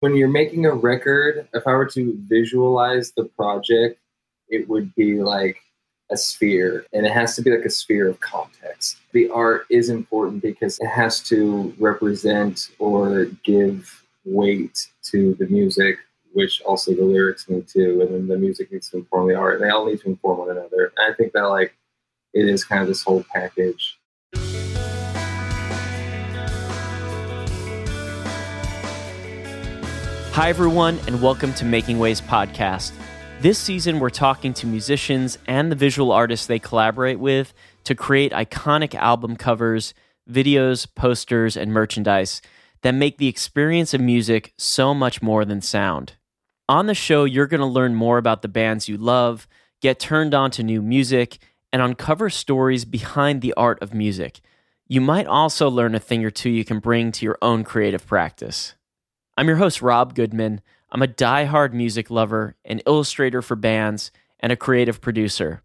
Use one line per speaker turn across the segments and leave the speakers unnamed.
When you're making a record, if I were to visualize the project, it would be like a sphere and it has to be like a sphere of context. The art is important because it has to represent or give weight to the music, which also the lyrics need to, and then the music needs to inform the art. And they all need to inform one another. And I think that like it is kind of this whole package.
Hi, everyone, and welcome to Making Waves podcast. This season, we're talking to musicians and the visual artists they collaborate with to create iconic album covers, videos, posters, and merchandise that make the experience of music so much more than sound. On the show, you're going to learn more about the bands you love, get turned on to new music, and uncover stories behind the art of music. You might also learn a thing or two you can bring to your own creative practice. I'm your host, Rob Goodman. I'm a die-hard music lover, an illustrator for bands, and a creative producer.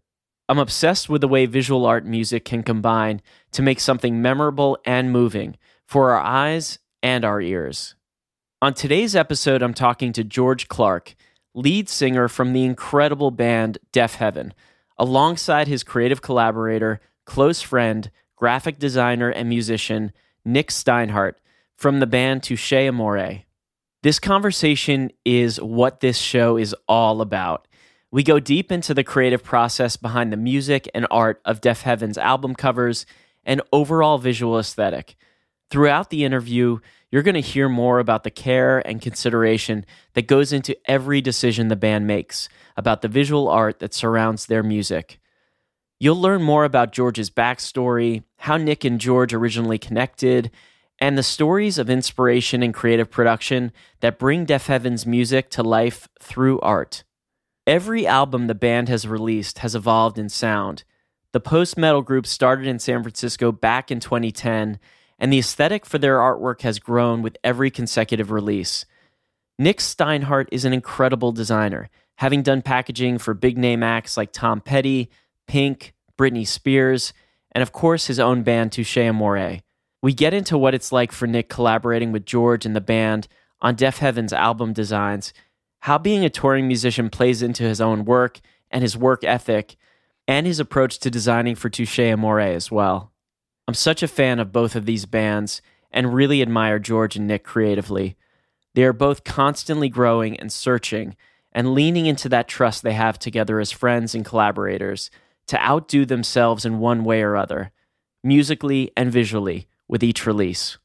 I'm obsessed with the way visual art music can combine to make something memorable and moving for our eyes and our ears. On today's episode, I'm talking to George Clarke, lead singer from the incredible band Deafheaven, alongside his creative collaborator, close friend, graphic designer, and musician, Nick Steinhardt, from the band Touche Amore. This conversation is what this show is all about. We go deep into the creative process behind the music and art of Deafheaven's album covers and overall visual aesthetic. Throughout the interview, you're going to hear more about the care and consideration that goes into every decision the band makes about the visual art that surrounds their music. You'll learn more about George's backstory, how Nick and George originally connected, and the stories of inspiration and creative production that bring Deafheaven's music to life through art. Every album the band has released has evolved in sound. The post metal group started in San Francisco back in 2010, and the aesthetic for their artwork has grown with every consecutive release. Nick Steinhardt is an incredible designer, having done packaging for big name acts like Tom Petty, Pink, Britney Spears, and of course his own band Touche Amore. We get into what it's like for Nick collaborating with George and the band on Deafheaven's album designs, how being a touring musician plays into his own work and his work ethic, and his approach to designing for Touche Amore as well. I'm such a fan of both of these bands and really admire George and Nick creatively. They are both constantly growing and searching and leaning into that trust they have together as friends and collaborators to outdo themselves in one way or other, musically and visually, with each release.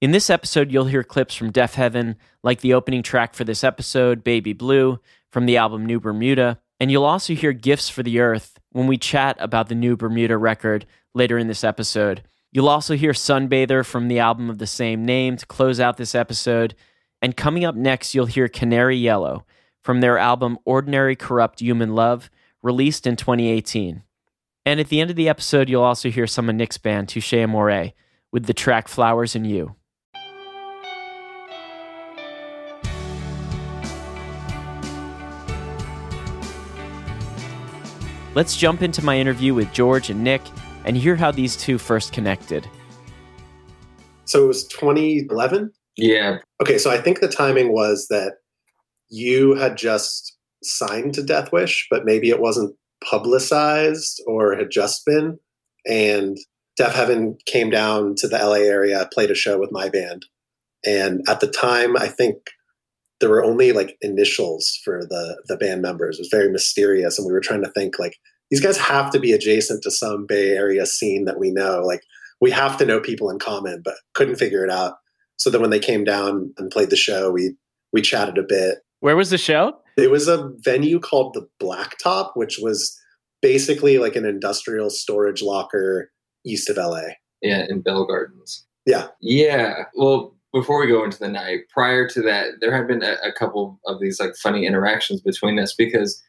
In this episode, you'll hear clips from Deafheaven, like the opening track for this episode, Baby Blue, from the album New Bermuda, and you'll also hear Gifts for the Earth when we chat about the New Bermuda record later in this episode. You'll also hear Sunbather from the album of the same name to close out this episode. And coming up next, you'll hear Canary Yellow from their album Ordinary Corrupt Human Love, released in 2018. And at the end of the episode, you'll also hear some of Nick's band, Touche Amore, with the track Flowers and You. Let's jump into my interview with George and Nick and hear how these two first connected.
So it was 2011?
Yeah.
Okay, so I think the timing was that you had just signed to Deathwish, but maybe it wasn't publicized or had just been. And Deafheaven came down to the LA area, played a show with my band. And at the time, I think there were only like initials for the the band members. It was very mysterious, and we were trying to think like these guys have to be adjacent to some Bay Area scene that we know. Like we have to know people in common, but couldn't figure it out. So then when they came down and played the show, we we chatted a bit.
Where was the show?
It was a venue called the Blacktop, which was basically like an industrial storage locker east of LA.
Yeah, in Bell Gardens.
Yeah.
Yeah. Well, before we go into the night, prior to that, there had been a, a couple of these like funny interactions between us because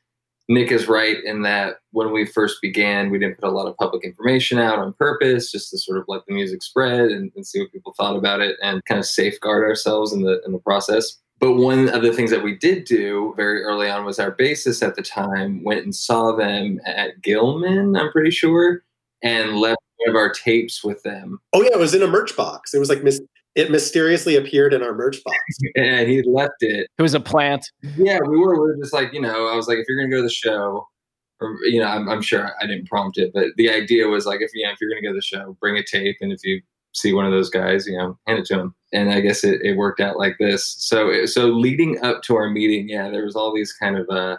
Nick is right in that when we first began, we didn't put a lot of public information out on purpose, just to sort of let the music spread and, and, see what people thought about it and kind of safeguard ourselves in the in the process. But one of the things that we did do very early on was our bassist at the time went and saw them at Gilman, I'm pretty sure, and left one of our tapes with them.
Oh yeah, it was in a merch box. It was like mis- it mysteriously appeared in our merch box.
and he left it.
It was a plant.
Yeah, we were. We were just like, you know, I was like, if you're gonna go to the show, or you know, I'm, I'm sure I didn't prompt it, but the idea was like, if you know, if you're gonna go to the show, bring a tape, and if you see one of those guys, you know, hand it to him. And I guess it, it worked out like this. So so leading up to our meeting, yeah, there was all these kind of uh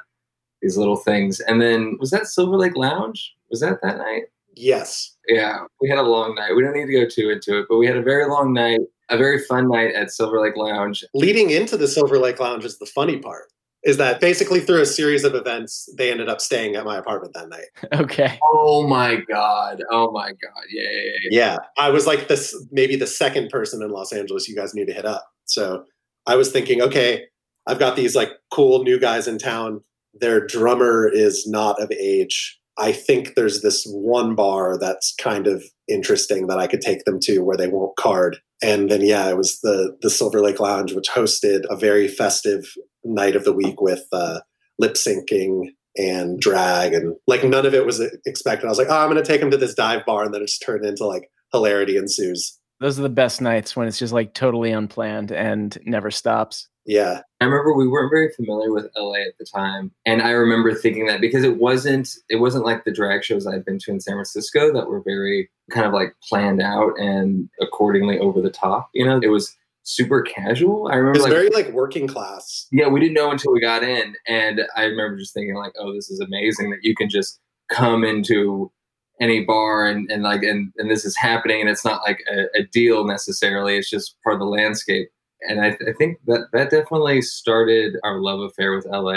these little things, and then was that Silver Lake Lounge? Was that that night?
Yes.
Yeah, we had a long night. We don't need to go too into it, but we had a very long night, a very fun night at Silver Lake Lounge.
Leading into the Silver Lake Lounge is the funny part. Is that basically through a series of events, they ended up staying at my apartment that night.
Okay.
Oh my god! Oh my god! Yeah, yeah, yeah.
Yeah, I was like this, maybe the second person in Los Angeles you guys need to hit up. So I was thinking, okay, I've got these like cool new guys in town. Their drummer is not of age. I think there's this one bar that's kind of interesting that I could take them to where they won't card. And then yeah, it was the the Silver Lake Lounge, which hosted a very festive night of the week with uh, lip syncing and drag and like none of it was expected. I was like, oh, I'm to take them to this dive bar, and then it just turned into like hilarity ensues.
Those are the best nights when it's just like totally unplanned and never stops.
Yeah.
I remember we weren't very familiar with LA at the time, and I remember thinking that because it wasn't it wasn't like the drag shows I'd been to in San Francisco that were very kind of like planned out and accordingly over the top. You know, it was super casual. I remember
It's
like
very like working class.
yeah, we didn't know until we got in, and I remember just thinking like, oh, this is amazing that you can just come into any bar and, and like and, and this is happening and it's not like a, a deal necessarily it's just part of the landscape and I, I think that that definitely started our love affair with la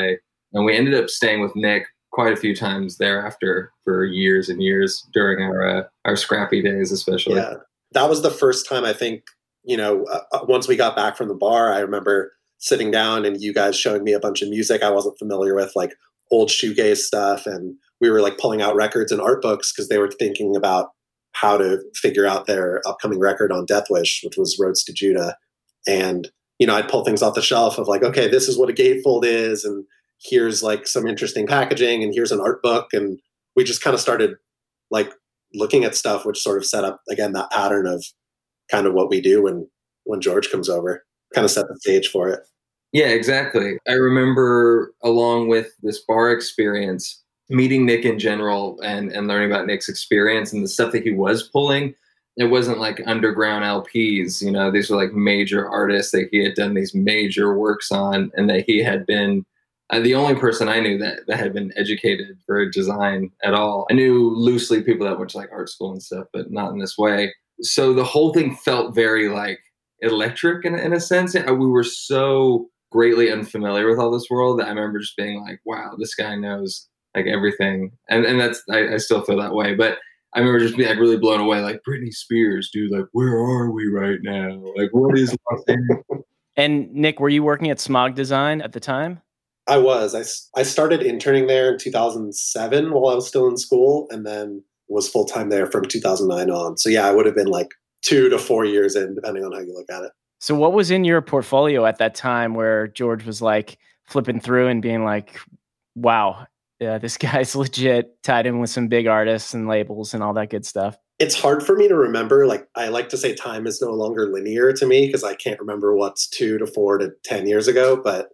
and we ended up staying with nick quite a few times thereafter for years and years during our uh, our scrappy days especially.
Yeah, that was the first time I think you know. Uh, uh, once we got back from the bar, I remember sitting down and you guys showing me a bunch of music I wasn't familiar with, like old shoegaze stuff, and we were like pulling out records and art books because they were thinking about how to figure out their upcoming record on Deathwish, which was Roads to Judah, and you know I'd pull things off the shelf of like, okay, this is what a gatefold is, and here's like some interesting packaging, and here's an art book, and we just kind of started like looking at stuff which sort of set up again that pattern of kind of what we do when when George comes over, kind of set the stage for it.
Yeah, exactly. I remember along with this bar experience, meeting Nick in general and, and learning about Nick's experience and the stuff that he was pulling. It wasn't like underground LPs, you know, these were like major artists that he had done these major works on and that he had been uh, the only person I knew that, that had been educated for design at all. I knew loosely people that went to like art school and stuff, but not in this way. So the whole thing felt very like electric in, in a sense. We were so greatly unfamiliar with all this world that I remember just being like, wow, this guy knows like everything. And and that's I, I still feel that way. But I remember just being like really blown away, like Britney Spears, dude, like where are we right now? Like what is Los Angeles?
And Nick, were you working at Smog Design at the time?
I was. I, I started interning there in 2007 while I was still in school, and then was full time there from 2009 on. So yeah, I would have been like two to four years in, depending on how you look at it.
So, what was in your portfolio at that time where George was like flipping through and being like, wow, yeah, this guy's legit tied in with some big artists and labels and all that good stuff?
It's hard for me to remember. Like I like to say, time is no longer linear to me because I can't remember what's two to four to ten years ago. But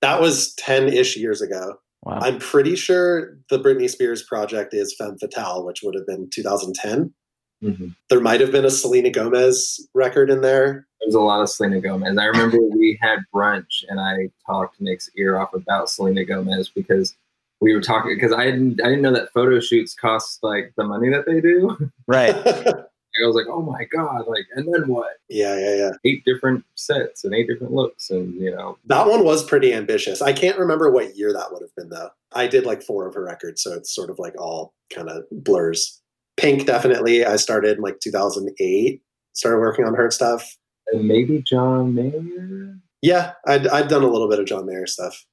that was ten ish years ago.
Wow.
I'm pretty sure the Britney Spears project is Femme Fatale, which would have been 2010.
Mhm.
There might have been a Selena Gomez record in there.
There's a lot of Selena Gomez. I remember we had brunch and I talked Nick's ear off about Selena Gomez because we were talking because I didn't I didn't know that photo shoots cost like the money that they do.
right.
I was like, oh my god, like, and then what?
yeah, yeah, yeah.
Eight different sets and eight different looks, and you know,
That one was pretty ambitious. I can't remember what year that would have been though. I did like four of her records, so it's sort of like all kind of blurs. Pink definitely. I started in like 2008. Started working on her stuff.
and maybe John Mayer.
Yeah, I'd I'd done a little bit of John Mayer stuff.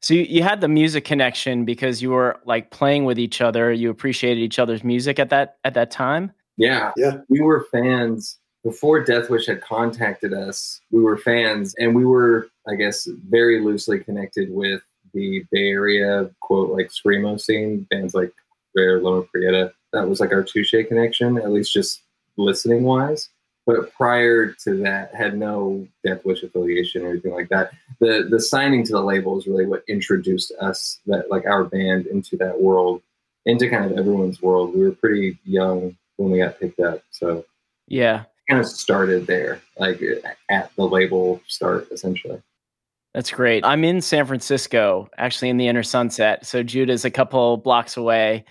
So, you, you had the music connection because you were like playing with each other. You appreciated each other's music at that at that time.
Yeah,
Yeah.
we were fans before Deathwish had contacted us. We were fans, and we were, I guess, very loosely connected with the Bay Area quote like screamo scene bands like Rare, Loma Prieta. That was like our touche connection, at least just listening wise. But prior to that, had no Deathwish affiliation or anything like that. The the signing to the label is really what introduced us that like our band into that world, into kind of everyone's world. We were pretty young when we got picked up, so
yeah,
kind of started there, like at the label start essentially.
That's great. I'm in San Francisco, actually in the inner sunset. So Judah's a couple blocks away.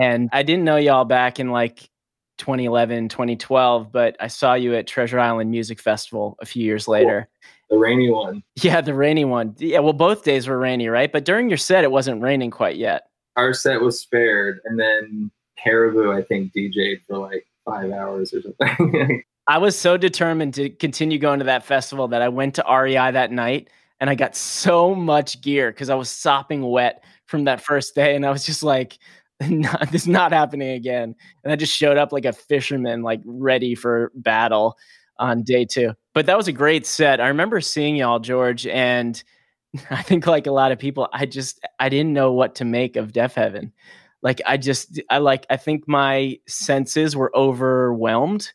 And I didn't know y'all back in like 2011, 2012, but I saw you at Treasure Island Music Festival a few years later.
The rainy one.
Yeah, the rainy one. Yeah, well, both days were rainy, right? But during your set, it wasn't raining quite yet.
Our set was spared. And then Caribou, I think, DJ'd for like five hours or something.
I was so determined to continue going to that festival that I went to REI that night and I got so much gear because I was sopping wet from that first day. And I was just like, not, this is not happening again. And I just showed up like a fisherman, like ready for battle on day two. But that was a great set. I remember seeing y'all, George, and I think like a lot of people, I just I didn't know what to make of Deafheaven. Like I just I like I think my senses were overwhelmed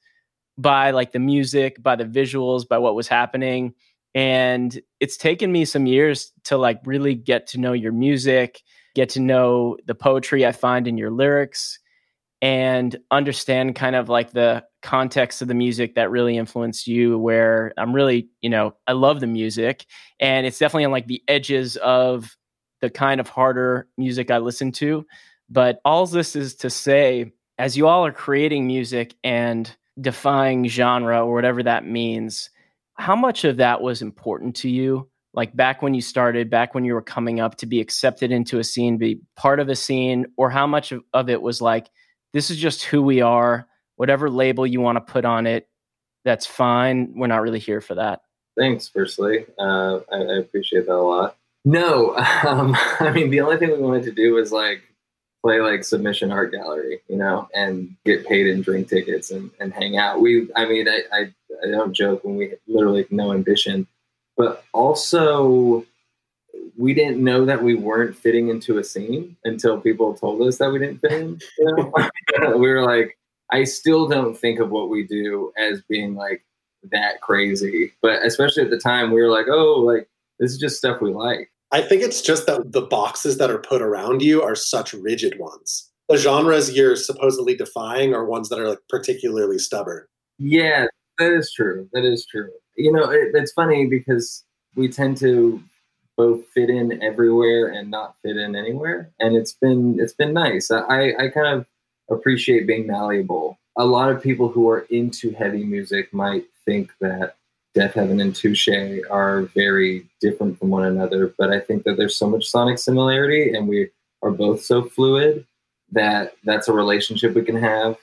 by like the music, by the visuals, by what was happening. And it's taken me some years to like really get to know your music get to know the poetry I find in your lyrics and understand kind of like the context of the music that really influenced you where I'm really, you know, I love the music and it's definitely on like the edges of the kind of harder music I listen to. But all this is to say, as you all are creating music and defying genre or whatever that means, how much of that was important to you like back when you started, back when you were coming up to be accepted into a scene, be part of a scene, or how much of, of it was like, this is just who we are, whatever label you want to put on it, that's fine. We're not really here for that.
Thanks, firstly. Uh, I, I, appreciate that a lot. No, um, I mean, the only thing we wanted to do was like play like submission art gallery, you know, and get paid and drink tickets and, and hang out. We, I mean, I, I, I don't joke when we literally no ambition but also we didn't know that we weren't fitting into a scene until people told us that we didn't fit in. You know? we were like, I still don't think of what we do as being like that crazy. But especially at the time, we were like, oh, like this is just stuff we like.
I think it's just that the boxes that are put around you are such rigid ones. The genres you're supposedly defying are ones that are like particularly stubborn.
Yeah, that is true. That is true you know, it, it's funny because we tend to both fit in everywhere and not fit in anywhere, and it's been it's been nice. I I kind of appreciate being malleable. A lot of people who are into heavy music might think that Deafheaven and Touche are very different from one another, but I think that there's so much sonic similarity, and we are both so fluid that that's a relationship we can have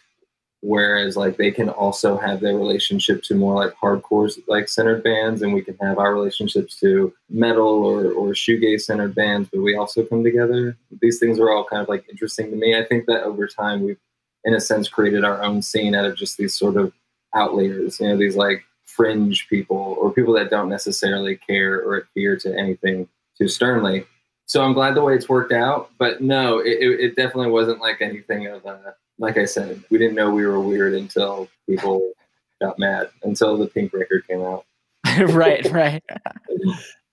whereas like they can also have their relationship to more like hardcore like centered bands and we can have our relationships to metal or, or shoegaze centered bands but we also come together. These things are all kind of like interesting to me. I think that over time we've in a sense created our own scene out of just these sort of outliers you know these like fringe people or people that don't necessarily care or adhere to anything too sternly. So i'm glad the way it's worked out but no it, it definitely wasn't like anything of a like I said, we didn't know we were weird until people got mad, until the pink record came out.
right, right.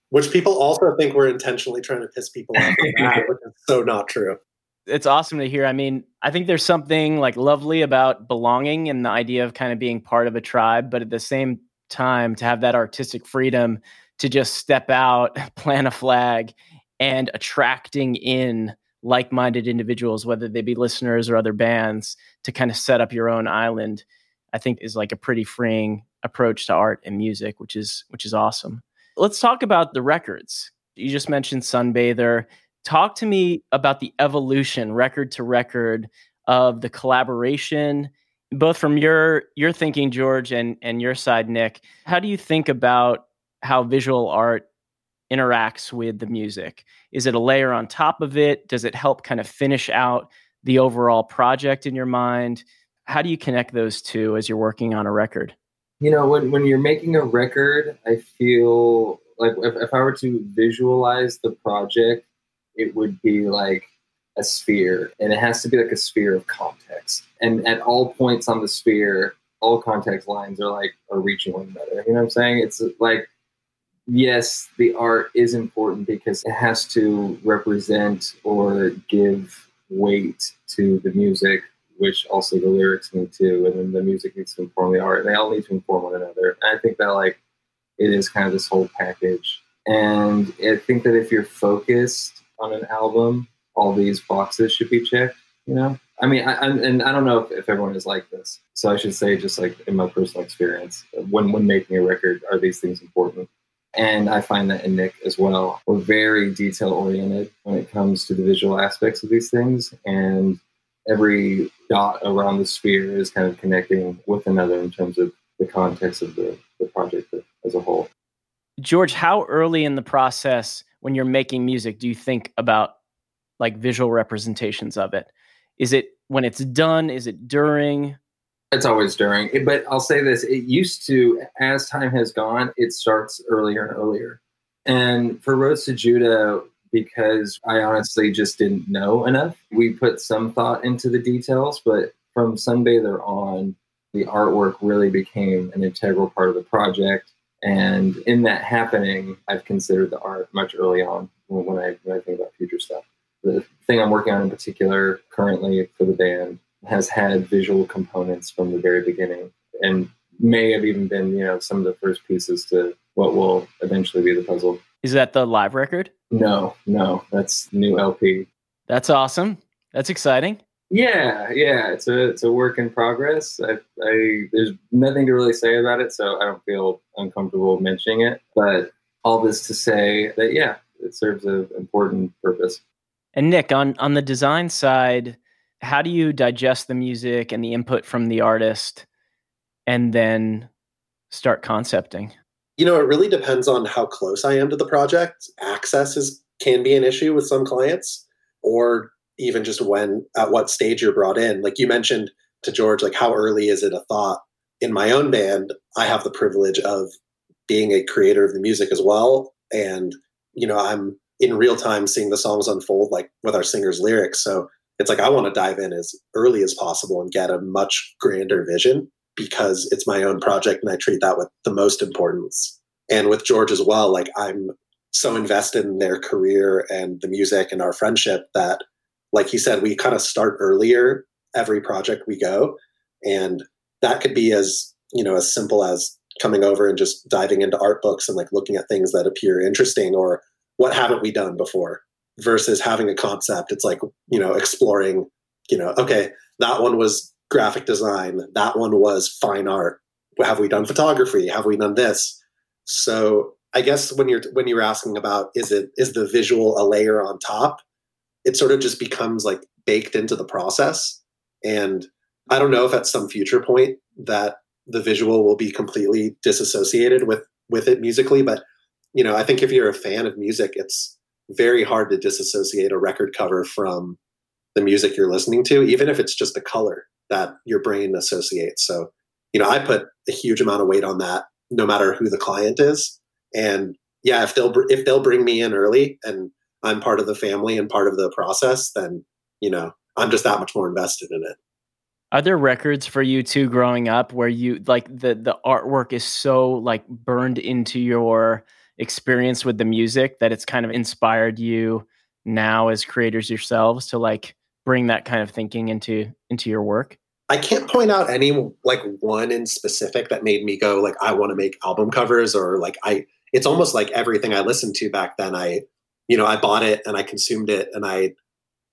which people also think we're intentionally trying to piss people off, which is so not true.
It's awesome to hear. I mean, I think there's something like lovely about belonging and the idea of kind of being part of a tribe, but at the same time, to have that artistic freedom to just step out, plant a flag, and attracting in like-minded individuals whether they be listeners or other bands to kind of set up your own island i think is like a pretty freeing approach to art and music which is which is awesome. Let's talk about the records. You just mentioned sunbather. Talk to me about the evolution record to record of the collaboration both from your your thinking george and and your side nick. How do you think about how visual art interacts with the music? Is it a layer on top of it? Does it help kind of finish out the overall project in your mind? How do you connect those two as you're working on a record?
You know, when, when you're making a record, I feel like if, if I were to visualize the project, it would be like a sphere, and it has to be like a sphere of context. And at all points on the sphere, all context lines are like are reaching one another. You know what I'm saying? It's like yes, the art is important because it has to represent or give weight to the music, which also the lyrics need to, and then the music needs to inform the art. They all need to inform one another. And I think that like it is kind of this whole package. And I think that if you're focused on an album, all these boxes should be checked. You know, I mean, I, am and I don't know if, if everyone is like this. So I should say, just like in my personal experience, when when making a record, are these things important? And I find that in Nick as well. We're very detail oriented when it comes to the visual aspects of these things. And every dot around the sphere is kind of connecting with another in terms of the context of the, the project as a whole.
George, how early in the process when you're making music do you think about like visual representations of it? Is it when it's done? Is it during?
It's always during. But I'll say this it used to, as time has gone, it starts earlier and earlier. And for Roads to Judah, because I honestly just didn't know enough, we put some thought into the details. But from Sunbather on, the artwork really became an integral part of the project. And in that happening, I've considered the art much early on when I, when I think about future stuff. The thing I'm working on in particular currently for the band has had visual components from the very beginning and may have even been, you know, some of the first pieces to what will eventually be the puzzle.
Is that the live record?
No, no, that's new LP.
That's awesome. That's exciting.
Yeah, yeah, it's a it's a work in progress. I, I there's nothing to really say about it, so I don't feel uncomfortable mentioning it. But all this to say that yeah, it serves an important purpose.
And Nick, on on the design side, how do you digest the music and the input from the artist and then start concepting?
You know, it really depends on how close I am to the project. Access is can be an issue with some clients or even just when at what stage you're brought in. Like you mentioned to George, like how early is it a thought? In my own band, I have the privilege of being a creator of the music as well. And, you know, I'm in real time seeing the songs unfold like with our singers' lyrics. So it's like I want to dive in as early as possible and get a much grander vision because it's my own project and I treat that with the most importance. And with George as well, like I'm so invested in their career and the music and our friendship that, like he said, we kind of start earlier every project we go. And that could be as, you know, as simple as coming over and just diving into art books and like looking at things that appear interesting or what haven't we done before versus having a concept. It's like, you know, exploring, you know, okay, that one was graphic design, that one was fine art. Have we done photography? Have we done this? So I guess when you're when you're asking about is it is the visual a layer on top, it sort of just becomes like baked into the process. And I don't know if at some future point that the visual will be completely disassociated with with it musically, but you know, I think if you're a fan of music, it's very hard to disassociate a record cover from the music you're listening to, even if it's just a color that your brain associates. So, you know, I put a huge amount of weight on that, no matter who the client is. And yeah, if they'll if they'll bring me in early and I'm part of the family and part of the process, then you know I'm just that much more invested in it.
Are there records for you too growing up where you like the the artwork is so like burned into your experience with the music that it's kind of inspired you now as creators yourselves to like bring that kind of thinking into into your work?
I can't point out any like one in specific that made me go like I want to make album covers or like I it's almost like everything I listened to back then I you know I bought it and I consumed it and I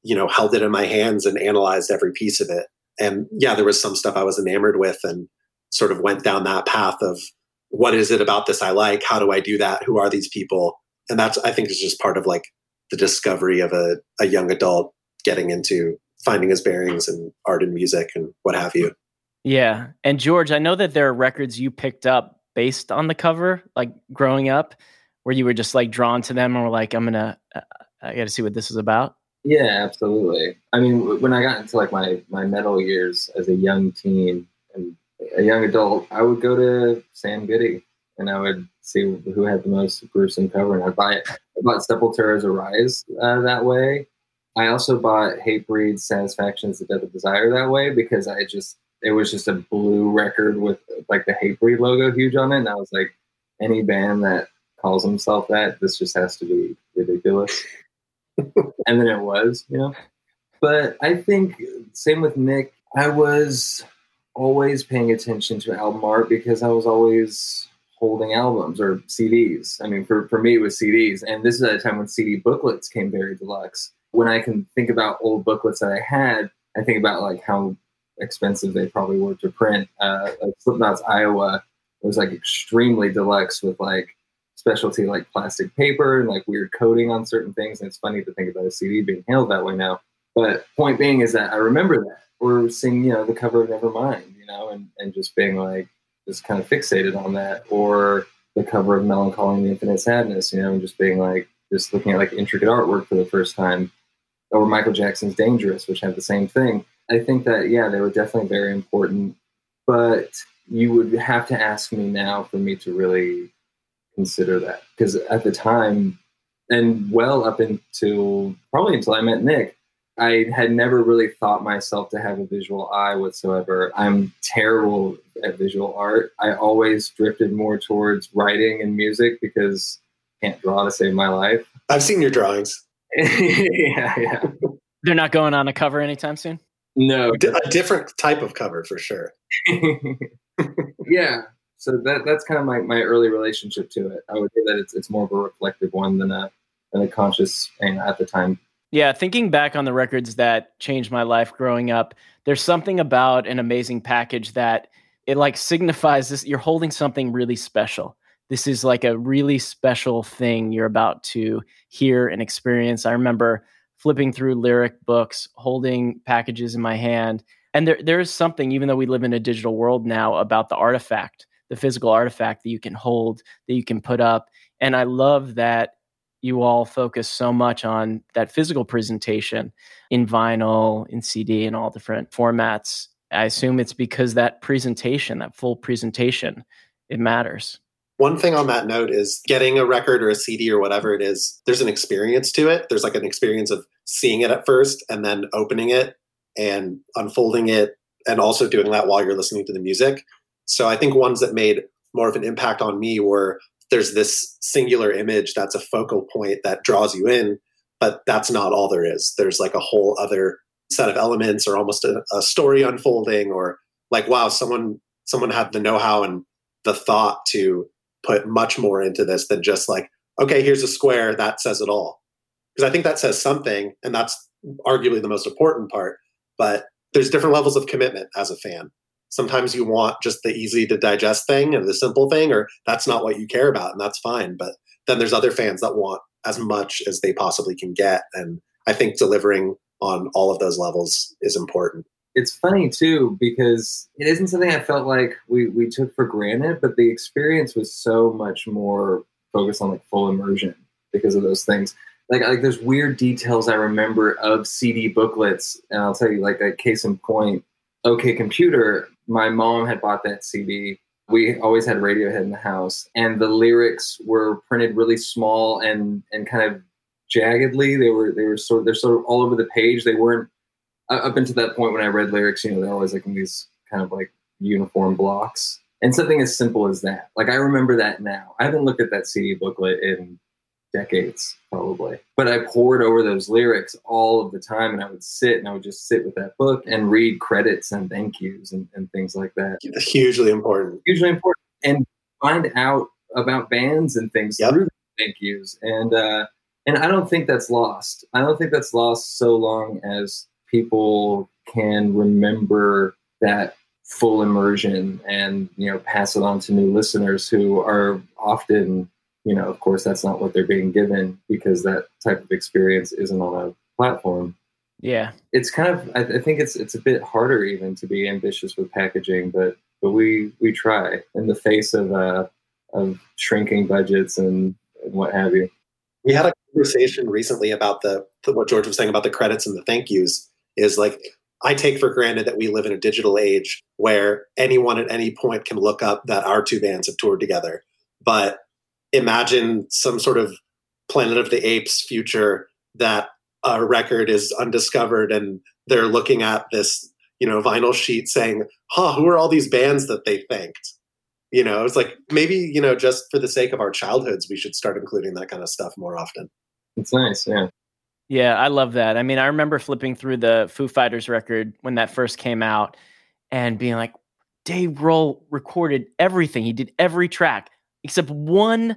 you know held it in my hands and analyzed every piece of it and yeah there was some stuff I was enamored with and sort of went down that path of what is it about this I like? How do I do that? Who are these people? And that's I think is just part of like the discovery of a, a young adult getting into finding his bearings in art and music and what have you.
Yeah. And George, I know that there are records you picked up based on the cover, like growing up, where you were just like drawn to them and were like, I'm gonna uh, I gotta see what this is about.
Yeah, absolutely. I mean, when I got into like my my metal years as a young teen and a young adult, I would go to Sam Goody and I would see who had the most gruesome cover, and I'd buy it. I bought Sepultura's Arise uh, that way. I also bought Hatebreed Satisfaction's The Death of Desire that way because I just it was just a blue record with like the Hatebreed logo huge on it, and I was like, any band that calls himself that, this just has to be ridiculous. and then it was, you know. But I think same with Nick. I was always paying attention to album art because I was always holding albums or CDs. I mean, for, for me, it was CDs. And this is at a time when CD booklets came very deluxe. When I can think about old booklets that I had, I think about like how expensive they probably were to print. Uh, like Slipknot's Iowa was like extremely deluxe with like specialty like plastic paper and like weird coating on certain things. And it's funny to think about a CD being handled that way now. But point being is that I remember that. Or seeing, you know, the cover of Nevermind, you know, and, and just being like just kind of fixated on that. Or the cover of Melancholy and the Infinite Sadness, you know, and just being like just looking at like intricate artwork for the first time. Or Michael Jackson's Dangerous, which had the same thing. I think that yeah, they were definitely very important. But you would have to ask me now for me to really consider that because at the time and well up until probably until I met Nick, I had never really thought myself to have a visual eye whatsoever. I'm terrible at visual art. I always drifted more towards writing and music because I can't draw to save my life.
I've seen your drawings.
yeah, yeah.
They're not going on a cover anytime soon.
No,
a different type of cover for sure.
yeah, so that that's kind of my, my early relationship to it. I would say that it's it's more of a reflective one than a than a conscious and at the time.
Yeah, thinking back on the records that changed my life growing up, there's something about an amazing package that it like signifies this you're holding something really special. This is like a really special thing you're about to hear and experience. I remember flipping through lyric books, holding packages in my hand. And there there is something, even though we live in a digital world now, about the artifact the physical artifact that you can hold, that you can put up. And I love that you all focus so much on that physical presentation in vinyl, in CD, and all different formats. I assume it's because that presentation, that full presentation, it matters.
One thing on that note is getting a record or a CD or whatever it is, there's an experience to it. There's like an experience of seeing it at first and then opening it and unfolding it and also doing that while you're listening to the music. So I think ones that made more of an impact on me were there's this singular image that's a focal point that draws you in, but that's not all there is. There's like a whole other set of elements or almost a, a story unfolding or like wow, someone someone had the know-how and the thought to put much more into this than just like okay, here's a square that says it all. Because I think that says something and that's arguably the most important part, but there's different levels of commitment as a fan sometimes you want just the easy to digest thing and the simple thing or that's not what you care about and that's fine but then there's other fans that want as much as they possibly can get and i think delivering on all of those levels is important.
It's funny too because it isn't something i felt like we, we took for granted but the experience was so much more focused on like full immersion because of those things. Like like there's weird details i remember of cd booklets and i'll tell you like a case in point OK Computer, my mom had bought that CD. We always had Radiohead in the house, and the lyrics were printed really small and and kind of jaggedly. They were they were sort of, they're sort of all over the page. They weren't uh, up until that point when I read lyrics. You know, they're always like in these kind of like uniform blocks. And something as simple as that. Like I remember that now. I haven't looked at that CD booklet in decades probably. But i poured over those lyrics all of the time and i would sit and i would just sit with that book and read credits and thank yous and, and things like that.
Hugely important.
Hugely important. And find out about bands and things yep. through thank yous. And uh and i don't think that's lost. I don't think that's lost so long as people can remember that full immersion and you know pass it on to new listeners who are often you know, of course, that's not what they're being given because that type of experience isn't on a platform.
Yeah,
it's kind of. I, I think it's it's a bit harder even to be ambitious with packaging, but but we we try in the face of uh of shrinking budgets and, and what have you.
We had a conversation recently about the, the what George was saying about the credits and the thank yous. Is like I take for granted that we live in a digital age where anyone at any point can look up that our two bands have toured together. But imagine some sort of Planet of the Apes future that a record is undiscovered and they're looking at this you know, vinyl sheet saying, huh, who are all these bands that they thanked? You know, it's like maybe, you know, just for the sake of our childhoods, we should start including that kind of stuff more often.
It's nice, yeah.
Yeah, I love that. I mean, I remember flipping through the Foo Fighters record when that first came out and being like, Dave Grohl recorded everything. He did every track except one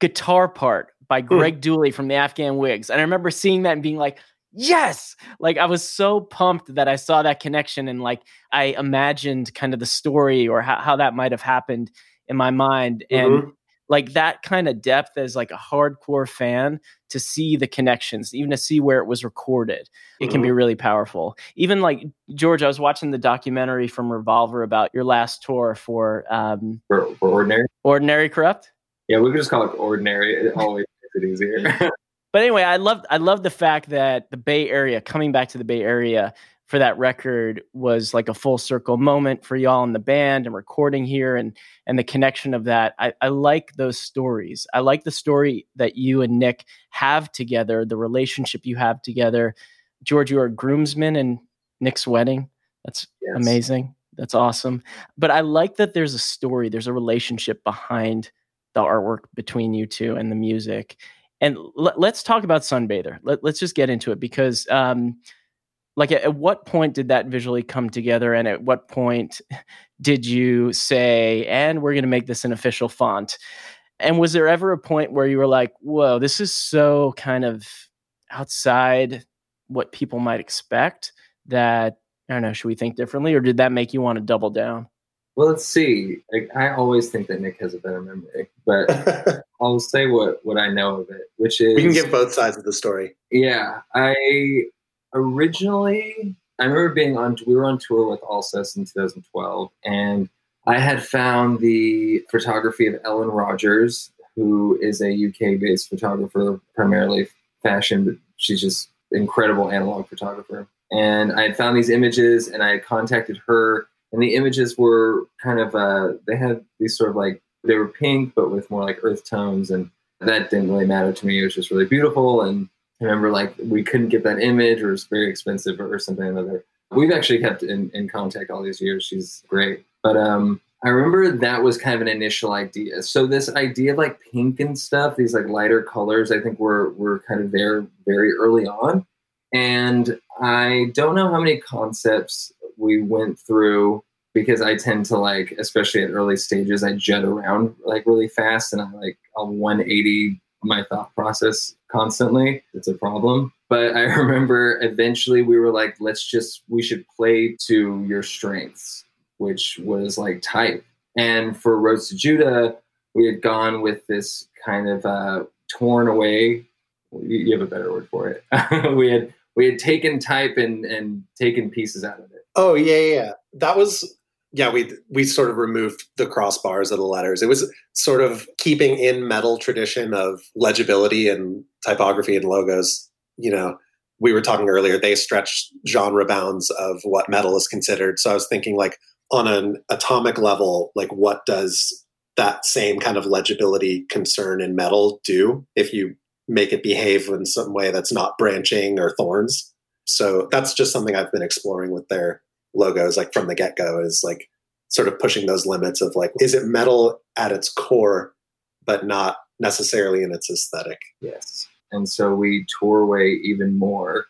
guitar part by hmm. Greg mm. Dulli from the Afghan Whigs. And I remember seeing that and being like, yes like i was so pumped that i saw that connection and like i imagined kind of the story or how, how that might have happened in my mind and mm-hmm. Like that kind of depth as like a hardcore fan to see the connections even to see where it was recorded it can be mm-hmm. really powerful. Even like george i was watching the documentary from revolver about your last tour for um
for, for ordinary?
Ordinary corrupt?
Yeah we could just call it ordinary. It always makes it easier.
But anyway, I love I love the fact that the Bay Area, coming back to the Bay Area for that record, was like a full circle moment for y'all in the band and recording here and and the connection of that. I, I like those stories. I like the story that you and Nick have together, the relationship you have together. George, you are a groomsman in Nick's wedding. That's yes. amazing. That's awesome. But I like that there's a story, there's a relationship behind the artwork between you two and the music and l- let's talk about Sunbather. Let, us just get into it because, um, like, at, at, what point did that visually come together, and at what point did you say, "And we're going to make this an official font"? And was there ever a point where you were like, "Whoa, this is so kind of outside what people might expect"? That I don't know. Should we think differently, or did that make you want to double down?
Well, let's see. Like, I always think that Nick has a better memory, but I'll say what what I know of it, which is
we can give both sides of the story.
Yeah, I originally I remember being on. We were on tour with Alcest in 2012, and I had found the photography of Ellen Rogers, who is a UK-based photographer, primarily fashion, but she's just incredible analog photographer. And I had found these images, and I had contacted her and the images were kind of uh, they had these sort of like they were pink but with more like earth tones and that didn't really matter to me it was just really beautiful and I remember like we couldn't get that image or it's very expensive or something or another we've actually kept in, in contact all these years she's great but um I remember that was kind of an initial idea. So this idea of like pink and stuff, these like lighter colors, I think were were kind of there very early on. And I don't know how many concepts we went through because I tend to like, especially at early stages, I jet around like really fast and I like I'll 180 my thought process constantly. It's a problem. But I remember eventually we were like, let's just, we should play to your strengths, which was like type. And for Roads to Judah, we had gone with this kind of uh, torn away. You have a better word for it. we had we had taken type and and taken pieces out of it.
Oh yeah, yeah. That was yeah. We we sort of removed the crossbars of the letters. It was sort of keeping in metal tradition of legibility and typography and logos. You know, we were talking earlier. They stretched genre bounds of what metal is considered. So I was thinking like on an atomic level, like what does that same kind of legibility concern in metal do if you make it behave in some way that's not branching or thorns. So that's just something I've been exploring with their logos, like from the get go, is like sort of pushing those limits of like, is it metal at its core, but not necessarily in its aesthetic?
Yes. And so we tore away even more.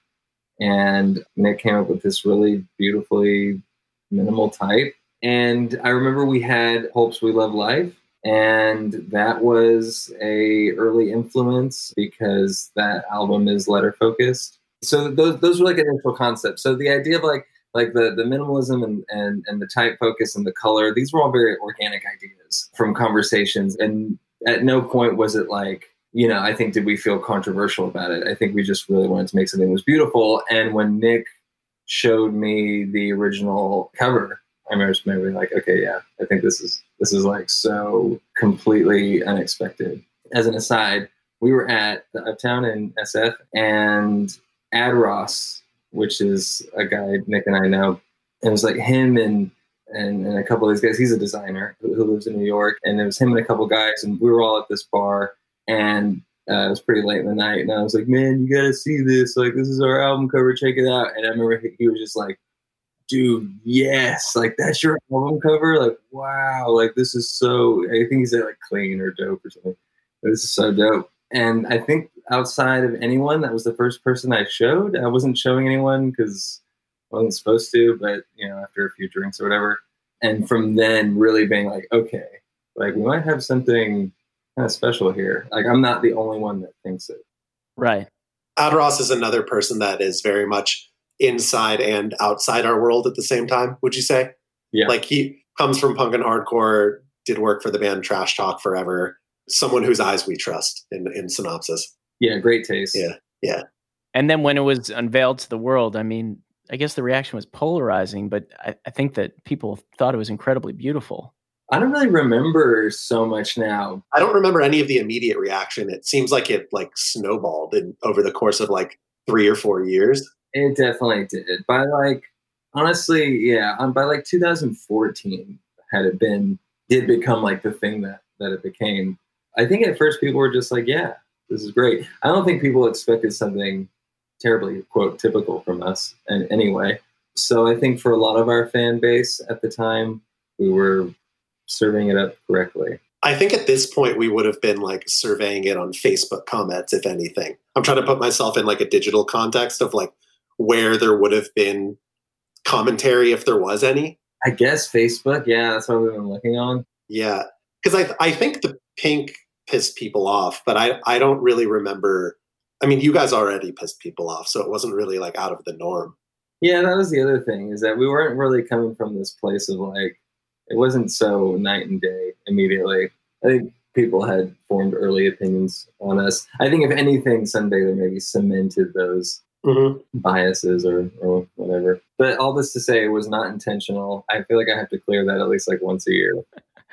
And Nick came up with this really beautifully minimal type. And I remember we had Hopes We Love Life and that was a early influence because that album is letter focused so those those were like initial concepts so the idea of like like the the minimalism and and, and the type focus and the color these were all very organic ideas from conversations. And at no point was it like you know i think did we feel controversial about it. I think we just really wanted to make something that was beautiful. And when nick showed me the original cover I remember being like, okay, yeah, I think this is this is like so completely unexpected. As an aside, we were at the Uptown in SF and Ad Ross, which is a guy Nick and I know. And It was like him and and, and a couple of these guys. He's a designer who, who lives in New York, and it was him and a couple guys, and we were all at this bar, and uh, it was pretty late in the night, and I was like, "Man, you gotta see this! Like, this is our album cover. Check it out!" And I remember he, he was just like, dude, yes, like that's your album cover. Like, wow, like this is so. I think he said like clean or dope or something. This is so dope. And I think outside of anyone, that was the first person I showed. I wasn't showing anyone because I wasn't supposed to, but you know, after a few drinks or whatever. And from then, really being like, okay, like we might have something kind of special here. Like I'm not the only one that thinks it.
Right.
Ad Ross is another person that is very much inside and outside our world at the same time. Would you say?
Yeah.
Like he comes from punk and hardcore, did work for the band Trash Talk forever. Someone whose eyes we trust in in synopsis.
Yeah, great taste.
Yeah, yeah.
And then when it was unveiled to the world, I mean, I guess the reaction was polarizing, but I, I think that people thought it was incredibly beautiful.
I don't really remember so much now.
I don't remember any of the immediate reaction. It seems like it like snowballed in, over the course of like three or four years.
It definitely did. By like, honestly, yeah, um, by like 2014, had it been, did become like the thing that that it became. I think at first people were just like, yeah, this is great. I don't think people expected something terribly quote typical from us, and anyway. So I think for a lot of our fan base at the time, we were serving it up correctly.
I think at this point we would have been like surveying it on Facebook comments, if anything. I'm trying to put myself in like a digital context of like where there would have been commentary if there was any.
I guess Facebook, yeah, that's what we've been looking on.
Yeah, because I I think the pink pissed people off, but I I don't really remember. I mean, you guys already pissed people off, so it wasn't really like out of the norm.
Yeah, that was the other thing is that we weren't really coming from this place of like it wasn't so night and day immediately. I think people had formed early opinions on us. I think if anything, Sunbather maybe cemented those
Mm-hmm.
biases or, or whatever. But all this to say, it was not intentional. I feel like I have to clear that at least like once a year.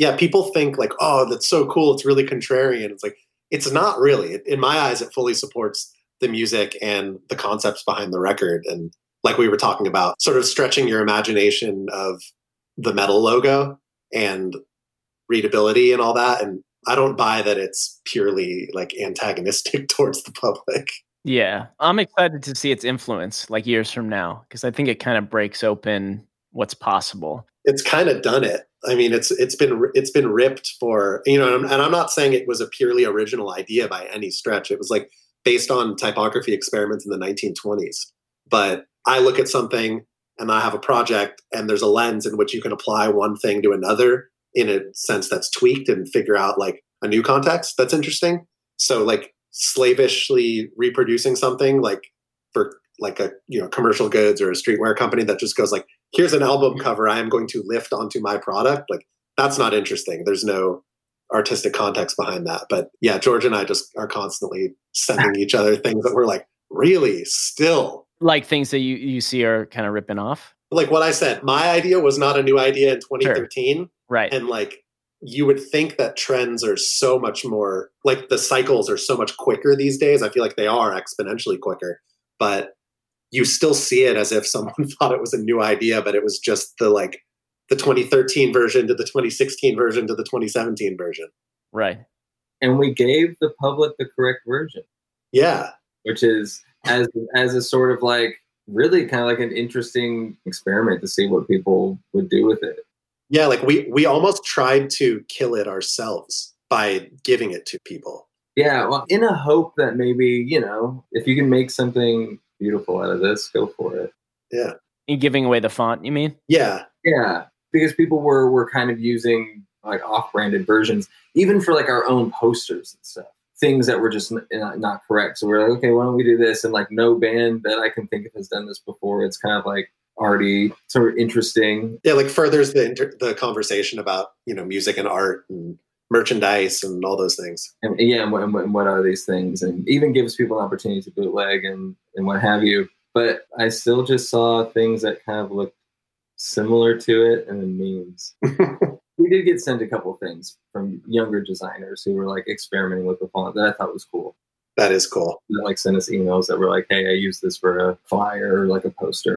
Yeah, people think like, oh, that's so cool. It's really contrarian. It's like it's not really. In my eyes, it fully supports the music and the concepts behind the record. And like we were talking about, sort of stretching your imagination of the metal logo and readability and all that. And I don't buy that it's purely like antagonistic towards the public.
Yeah, I'm excited to see its influence like years from now because I think it kind of breaks open what's possible.
It's kind of done it. I mean, it's it's been it's been ripped for you know, and I'm, and I'm not saying it was a purely original idea by any stretch. It was like based on typography experiments in the 1920s. But I look at something and I have a project, and there's a lens in which you can apply one thing to another in a sense that's tweaked and figure out like a new context that's interesting. So like slavishly reproducing something like for like a you know commercial goods or a streetwear company that just goes like here's an album cover i am going to lift onto my product. Like that's not interesting. There's no artistic context behind that. But yeah george and i just are constantly sending each other things that we're like really? Still?
Like things that you, you see are kind of ripping off.
like what i said my idea was not a new idea in 2013
Right.
and like you would think that trends are so much more like the cycles are so much quicker these days. I feel like they are exponentially quicker. But you still see it as if someone thought it was a new idea but it was just the like the 2013 version to the 2016 version to the 2017 version
right.
And we gave the public the correct version,
yeah
which is as as a sort of like really kind of like an interesting experiment to see what people would do with it.
yeah like we we almost tried to kill it ourselves by giving it to people
Yeah, well, in a hope that maybe you know if you can make something beautiful out of this, go for it.
yeah
You giving away the font, you mean?
yeah
Yeah, because people were were kind of using like off-branded versions, even for like our own posters and stuff. Things that were just n- not, not correct. So we're like, okay, why don't we do this? And like, no band that I can think of has done this before. It's kind of like already sort of interesting.
yeah like furthers the inter- the conversation about you know music and art and merchandise and all those things
And yeah, and what, and what- are these things? And even gives people an opportunity to bootleg and and what have you. But I still just saw things that kind of looked similar to it and then memes. we did get sent a couple things from younger designers who were like experimenting with the font that I thought was cool.
that is cool
That like sent us emails that were like, "Hey, I use this for a flyer or like a poster."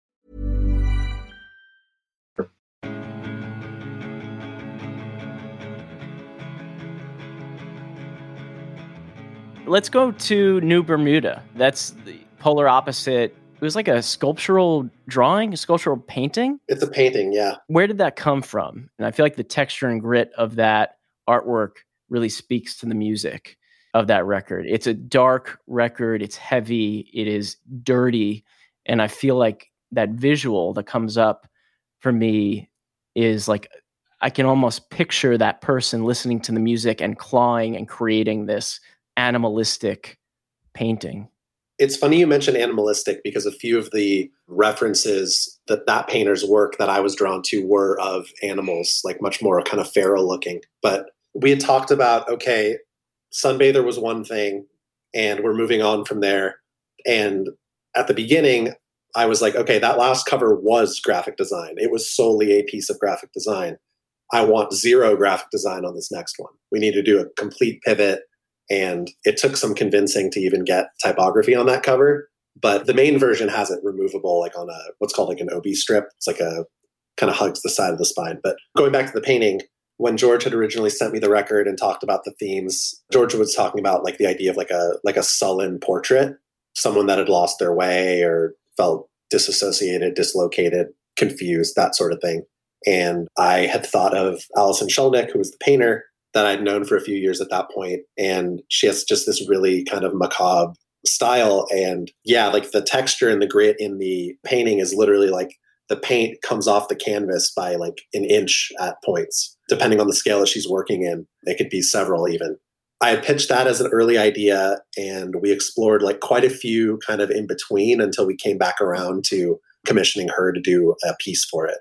Let's go to New Bermuda. That's the polar opposite. It was like a sculptural drawing, a sculptural painting.
It's a painting, yeah.
Where did that come from? And I feel like the texture and grit of that artwork really speaks to the music of that record. It's a dark record, it's heavy, it is dirty, and I feel like that visual that comes up for me is like I can almost picture that person listening to the music and clawing and creating this animalistic painting.
It's funny you mentioned animalistic because a few of the references that that painter's work that I was drawn to were of animals, like much more kind of feral looking. But we had talked about okay, Sunbather was one thing, and we're moving on from there. And at the beginning, I was like, okay, that last cover was graphic design. It was solely a piece of graphic design. I want zero graphic design on this next one. We need to do a complete pivot. And it took some convincing to even get typography on that cover. But the main version has it removable, like on a what's called like an obi strip. It's like a kind of hugs the side of the spine. But going back to the painting, when George had originally sent me the record and talked about the themes, George was talking about like the idea of like a like a sullen portrait, someone that had lost their way or felt disassociated, dislocated, confused, that sort of thing. And I had thought of Allison Schulnik, who was the painter that I'd known for a few years at that point, and she has just this really kind of macabre style. And yeah, like the texture and the grit in the painting is literally like the paint comes off the canvas by like an inch at points, depending on the scale that she's working in. It could be several even. I had pitched that as an early idea, and we explored like quite a few kind of in between until we came back around to commissioning her to do a piece for it.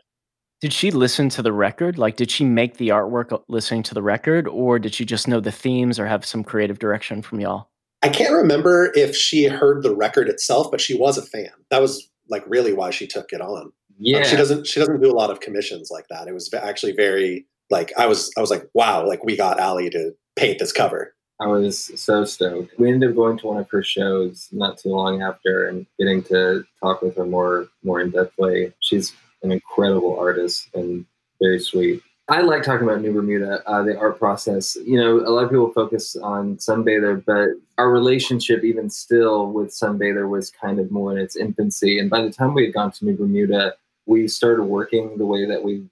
Did she listen to the record? Like, did she make the artwork listening to the record, or did she just know the themes or have some creative direction from y'all?
I can't remember if she heard the record itself, but she was a fan. That was like really why she took it on.
Yeah,
Um, she doesn't. She doesn't do a lot of commissions like that. It was actually very like I was. I was like, wow, like we got Ali to paint this cover.
I was so stoked. We ended up going to one of her shows not too long after and getting to talk with her more more in depthly. She's an incredible artist and very sweet. I like talking about New Bermuda, uh, the art process. You know, a lot of people focus on Sunbather, but our relationship, even still with Sunbather, was kind of more in its infancy. And by the time we had gone to New Bermuda, we started working the way that we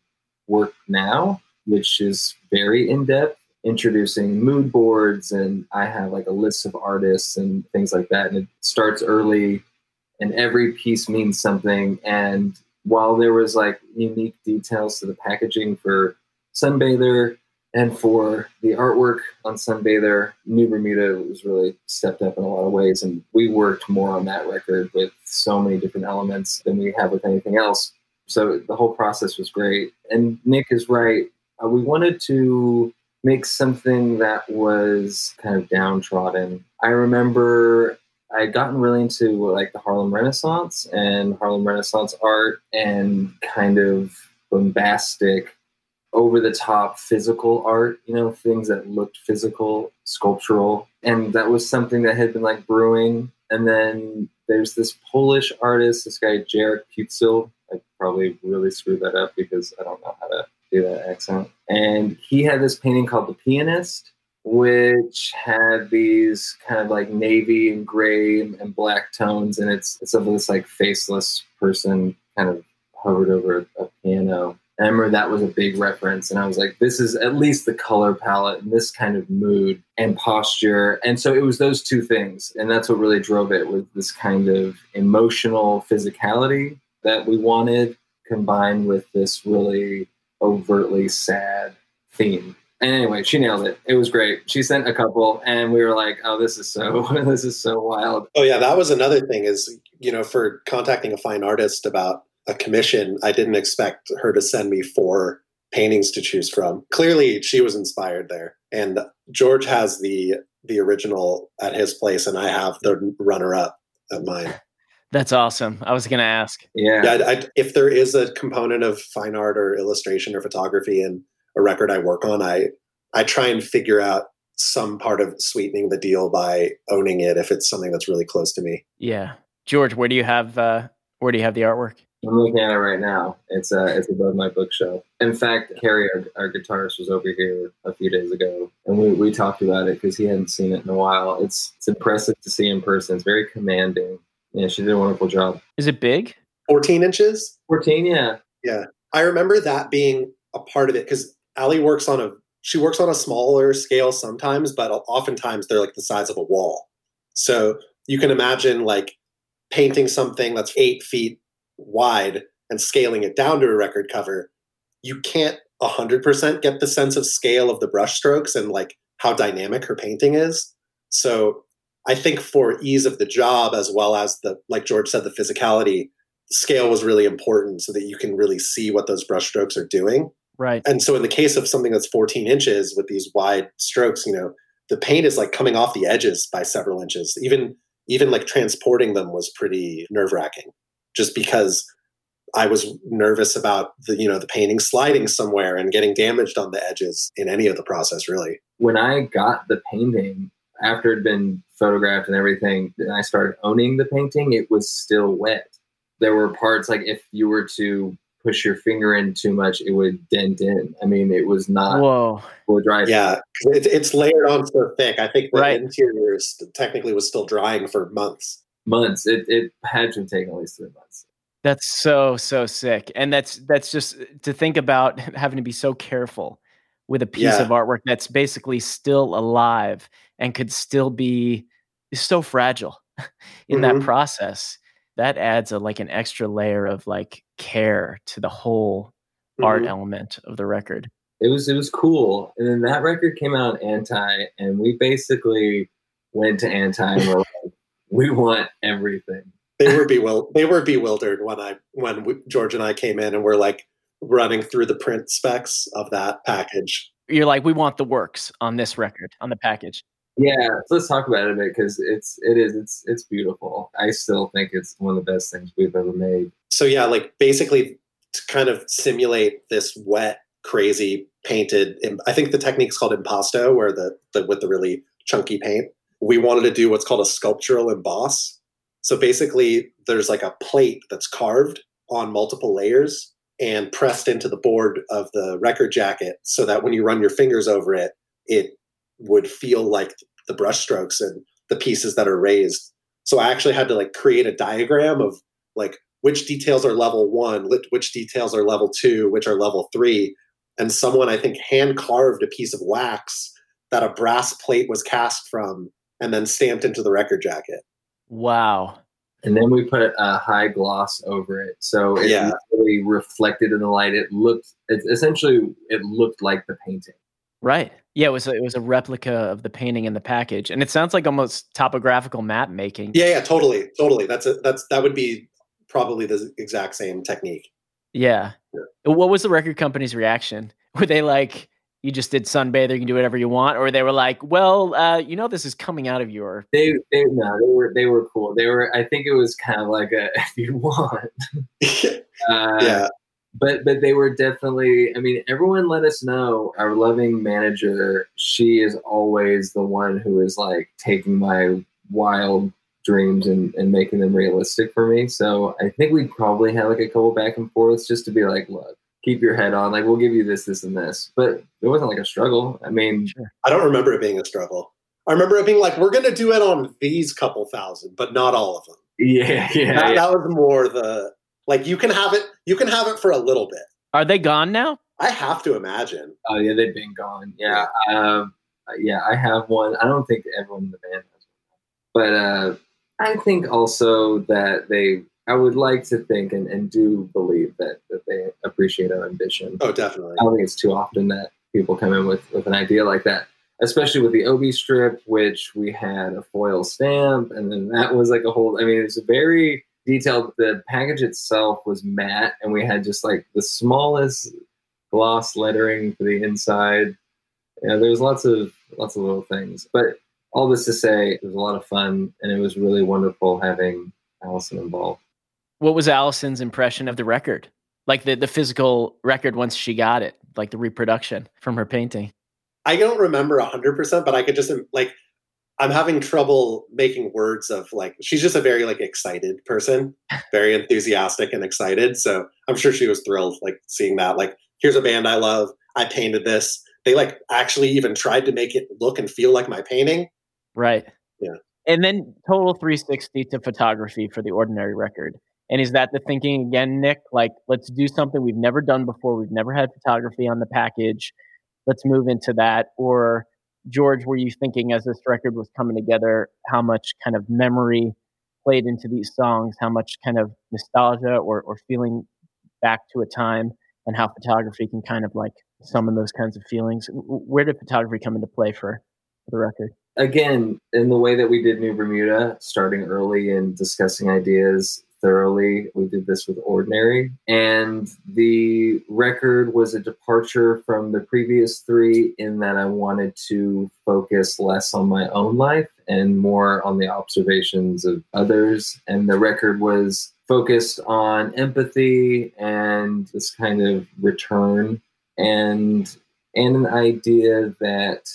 work now, which is very in depth, introducing mood boards. And I have like a list of artists and things like that. And it starts early, and every piece means something. And while there was like unique details to the packaging for Sunbather and for the artwork on Sunbather, New Bermuda was really stepped up in a lot of ways. And we worked more on that record with so many different elements than we have with anything else. So the whole process was great. And Nick is right. Uh, we wanted to make something that was kind of downtrodden. I remember I had gotten really into like the Harlem Renaissance and Harlem Renaissance art and kind of bombastic, over the top physical art, you know, things that looked physical, sculptural. And that was something that had been like brewing. And then there's this Polish artist, this guy, Jarek Puczel. I probably really screwed that up because I don't know how to do that accent. And he had this painting called The Pianist which had these kind of like navy and gray and black tones, and it's it's of this like faceless person kind of hovered over a piano. And I remember that was a big reference, and I was like, this is at least the color palette and this kind of mood and posture. And so it was those two things, and that's what really drove it was this kind of emotional physicality that we wanted combined with this really overtly sad theme. And anyway, she nailed it. It was great. She sent a couple, and we were like, "Oh, this is so this is so wild."
Oh yeah, that was another thing. Is you know for contacting a fine artist about a commission, I didn't expect her to send me four paintings to choose from. Clearly, she was inspired there. And George has the the original at his place, and I have the runner up at mine.
That's awesome. I was going to ask.
Yeah.
Yeah, I, I, if there is a component of fine art or illustration or photography in a record I work on, I I try and figure out some part of sweetening the deal by owning it if it's something that's really close to me.
Yeah, George, where do you have uh, where do you have the artwork?
I'm looking at it right now. It's uh, it's above my bookshelf. In fact, Kerry, our, our guitarist, was over here a few days ago, and we, we talked about it because he hadn't seen it in a while. It's it's impressive to see in person. It's very commanding. Yeah, she did a wonderful job.
Is it big?
14 inches?
14, yeah.
Yeah. I remember that being a part of it because Ali works on a she works on a smaller scale sometimes, but oftentimes they're like the size of a wall. So you can imagine like painting something that's eight feet wide and scaling it down to a record cover, you can't 100% get the sense of scale of the brushstrokes and like how dynamic her painting is. So I think for ease of the job, as well as the, like George said, the physicality, scale was really important so that you can really see what those brushstrokes are doing.
Right.
And so in the case of something that's 14 inches with these wide strokes, you know, the paint is like coming off the edges by several inches. Even even like transporting them was pretty nerve wracking just because I was nervous about the you know the painting sliding somewhere and getting damaged on the edges in any of the process really.
When I got the painting after it had been photographed and everything, and I started owning the painting, it was still wet. There were parts like if you were to push your finger in too much, it would dent in. I mean, it was not
Whoa.
full dry.
Yeah, it, it's layered on so thick. I think the
Right.
interior is technically was still drying for months.
months. It it had to have taken at least three months.
That's so so sick, and that's that's just to think about having to be so careful with a piece
Yeah.
of artwork that's basically still alive and could still be so fragile in that
Mhm.
process. That adds a like an extra layer of like care to the whole art
Mhm.
element of the record.
It was it was cool. And then that record came out on Anti, and we basically went to Anti and were like, we want everything.
They were bewil- they were bewildered when I when we, George and I came in and we're like running through the print specs of that package.
You're like, we want the works on this record, on the package.
Yeah, let's talk about it a bit because it's it is it's it's beautiful. I still think it's one of the best things we've ever made.
So yeah, like basically to kind of simulate this wet, crazy painted. I think the technique's called impasto, where the, the with the really chunky paint. We wanted to do what's called a sculptural emboss. So basically, there's like a plate that's carved on multiple layers and pressed into the board of the record jacket, so that when you run your fingers over it, it would feel like the brushstrokes and the pieces that are raised. So I actually had to like create a diagram of like which details are level one, which details are level two, which are level three. And someone, I think, hand carved a piece of wax that a brass plate was cast from and then stamped into the record jacket.
Wow.
And then we put a high gloss over it, so it
Yeah.
really reflected in the light. It looked, it, essentially, it looked like the painting.
Right. Yeah, it was a, it was a replica of the painting in the package, and it sounds like almost topographical map making.
Yeah, yeah, totally, totally. That's a, that's that would be probably the exact same technique.
Yeah. What was the record company's reaction? Were they like, "You just did Sunbather, you can do whatever you want," or they were like, "Well, uh, you know, this is coming out of your."
They, they, no, they were, they were cool. They were, I think it was kind of like a, if you want, uh,
yeah,
but but they were definitely i mean everyone let us know our loving manager she is always the one who is like taking my wild dreams and, and making them realistic for me so i think we probably had like a couple back and forths just to be like look keep your head on like we'll give you this this and this but it wasn't like a struggle i mean
I don't remember it being a struggle. I remember it being like, we're going to do it on these couple thousand, but not all of them.
yeah yeah,
that,
yeah.
that was more the like you can have it. You can have it for a little bit.
Are they gone now?
I have to imagine.
oh yeah they've been gone yeah um yeah i have one i don't think everyone in the band has one but uh i think also that they i would like to think and, and do believe that that they appreciate our ambition
Oh, definitely.
i don't think it's too often that people come in with with an idea like that especially with the obi strip which we had a foil stamp and then that was like a whole i mean it's a very detailed. The package itself was matte, and we had just like the smallest gloss lettering for the inside. Yeah, there was lots of lots of little things, but all this to say, it was a lot of fun, and it was really wonderful having Allison involved.
What was Allison's impression of the record? Like the, the physical record once she got it, like the reproduction from her painting?
I don't remember 100%, but I could just, like, I'm having trouble making words of like, she's just a very, like, excited person, very enthusiastic and excited. So I'm sure she was thrilled, like, seeing that. Like, here's a band I love. I painted this. They, like, actually even tried to make it look and feel like my painting.
Right.
Yeah.
And then total 360 to photography for the ordinary record. And is that the thinking again, Nick? Like, let's do something we've never done before. We've never had photography on the package. Let's move into that. Or, George, were you thinking as this record was coming together, how much kind of memory played into these songs, how much kind of nostalgia or, or feeling back to a time, and how photography can kind of like summon those kinds of feelings? Where did photography come into play for, for the record?
Again, in the way that we did New Bermuda, starting early and discussing ideas, thoroughly. We did this with Ordinary. And the record was a departure from the previous three in that I wanted to focus less on my own life and more on the observations of others. And the record was focused on empathy and this kind of return and and an idea that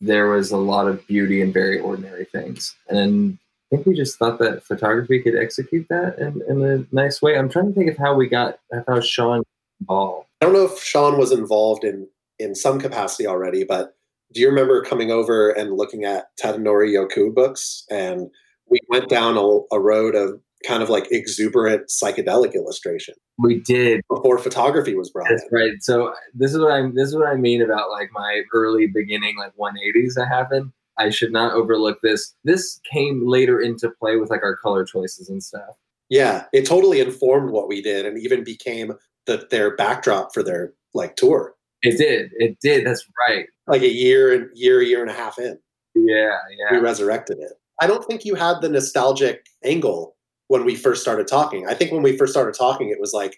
there was a lot of beauty in very ordinary things. And I think we just thought that photography could execute that in, in a nice way. I'm trying to think of how we got how Sean involved.
I don't know if Sean was involved in in some capacity already, but do you remember coming over and looking at Tadanori Yokoo books? And we went down a, a road of kind of like exuberant psychedelic illustration.
We did
before photography was brought.
That's
in.
right. So this is what I'm. This is what I mean about like my early beginning, like 180s that happened. I should not overlook this. This came later into play with like our color choices and stuff.
Yeah, it totally informed what we did and even became the, their backdrop for their like tour.
It did. It did. That's right.
Like a year and year, year and a half in.
Yeah, yeah.
We resurrected it. I don't think you had the nostalgic angle when we first started talking. I think when we first started talking, it was like,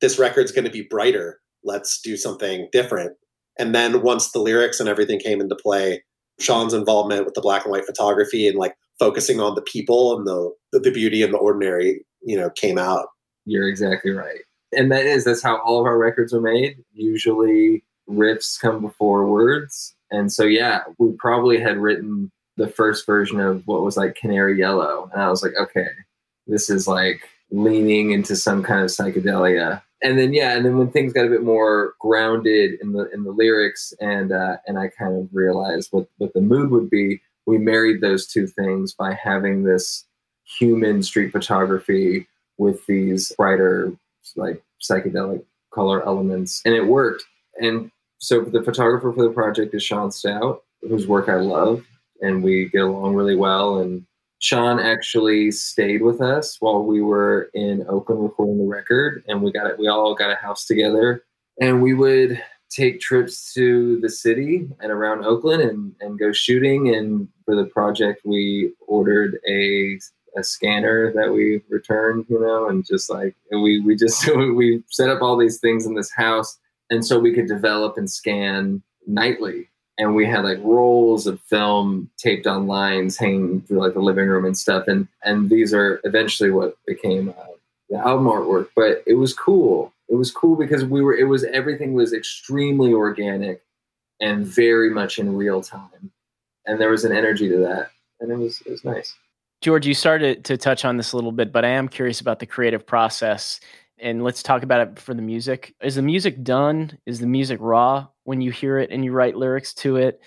this record's going to be brighter. Let's do something different. And then once the lyrics and everything came into play, Sean's involvement with the black and white photography and like focusing on the people and the the beauty and the ordinary, you know, came out.
You're exactly right. And that is that's how all of our records are made. Usually riffs come before words. And so yeah, we probably had written the first version of what was like Canary Yellow. And I was like, okay, this is like leaning into some kind of psychedelia and then yeah, and then when things got a bit more grounded in the in the lyrics, and uh, and I kind of realized what what the mood would be. We married those two things by having this human street photography with these brighter, like psychedelic color elements, and it worked. And so the photographer for the project is Sean Stout, whose work I love, and we get along really well. And Sean actually stayed with us while we were in Oakland recording the record, and we got it. We all got a house together, and we would take trips to the city and around Oakland and, and go shooting. And for the project, we ordered a a scanner that we returned, you know, and just like and we we just we set up all these things in this house, and so we could develop and scan nightly and we had like rolls of film taped on lines hanging through like the living room and stuff and and these are eventually what became uh, the album artwork but it was cool. It was cool because we were it was everything was extremely organic and very much in real time and there was an energy to that and it was it was nice.
George you started to touch on this a little bit but i am curious about the creative process and let's talk about it for the music. Is the music done? Is the music raw when you hear it and you write lyrics to it?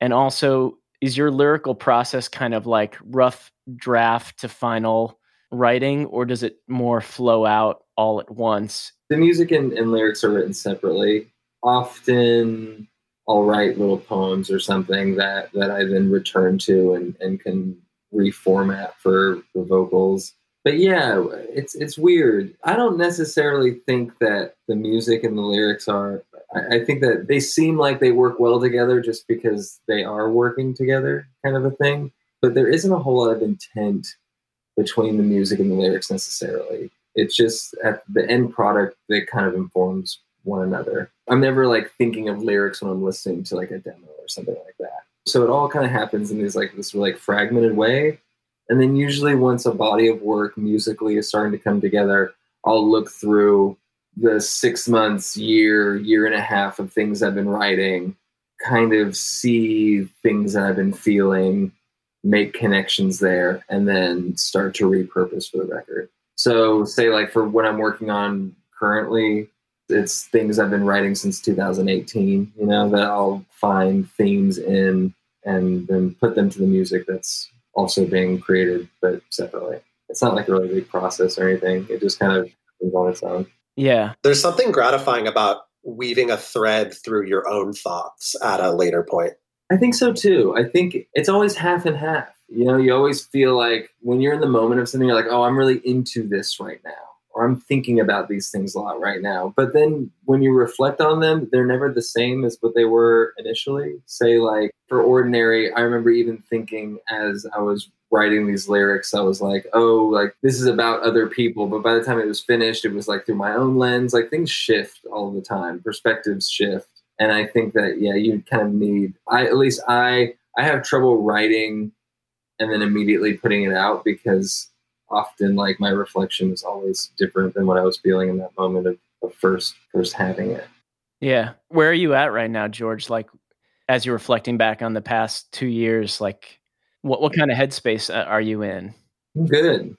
And also, is your lyrical process kind of like rough draft to final writing, or does it more flow out all at once?
The music and, and lyrics are written separately. Often, I'll write little poems or something that that I then return to and, and can reformat for the vocals but yeah, it's it's weird. I don't necessarily think that the music and the lyrics are. I, I, think that they seem like they work well together just because they are working together, kind of a thing. But there isn't a whole lot of intent between the music and the lyrics necessarily. It's just at the end product that kind of informs one another. I'm never like thinking of lyrics when I'm listening to like a demo or something like that. So it all kind of happens in these like this like fragmented way. And then usually once a body of work musically is starting to come together, I'll look through the six months, year, year and a half of things I've been writing, kind of see things that I've been feeling, make connections there, and then start to repurpose for the record. So, say, like, for what I'm working on currently, it's things I've been writing since 2018, you know, that I'll find themes in and then put them to the music that's also being created, but separately. It's not like a really big process or anything. It just kind of comes on its own.
Yeah.
There's something gratifying about weaving a thread through your own thoughts at a later point.
I think so too. I think it's always half and half. You know, you always feel like when you're in the moment of something, you're like, oh, I'm really into this right now, or I'm thinking about these things a lot right now. But then when you reflect on them, they're never the same as what they were initially. Say, like for Ordinary, I remember even thinking as I was writing these lyrics, I was like, oh, like this is about other people. But by the time it was finished, it was like through my own lens. Like things shift all the time, perspectives shift. And I think that, yeah, you kind of need, I, at least I, I have trouble writing and then immediately putting it out because often like my reflection is always different than what I was feeling in that moment of, of first, first having it.
Yeah. Where are you at right now, George? Like, as you're reflecting back on the past two years, like what what kind of headspace uh, are you in?
I'm good.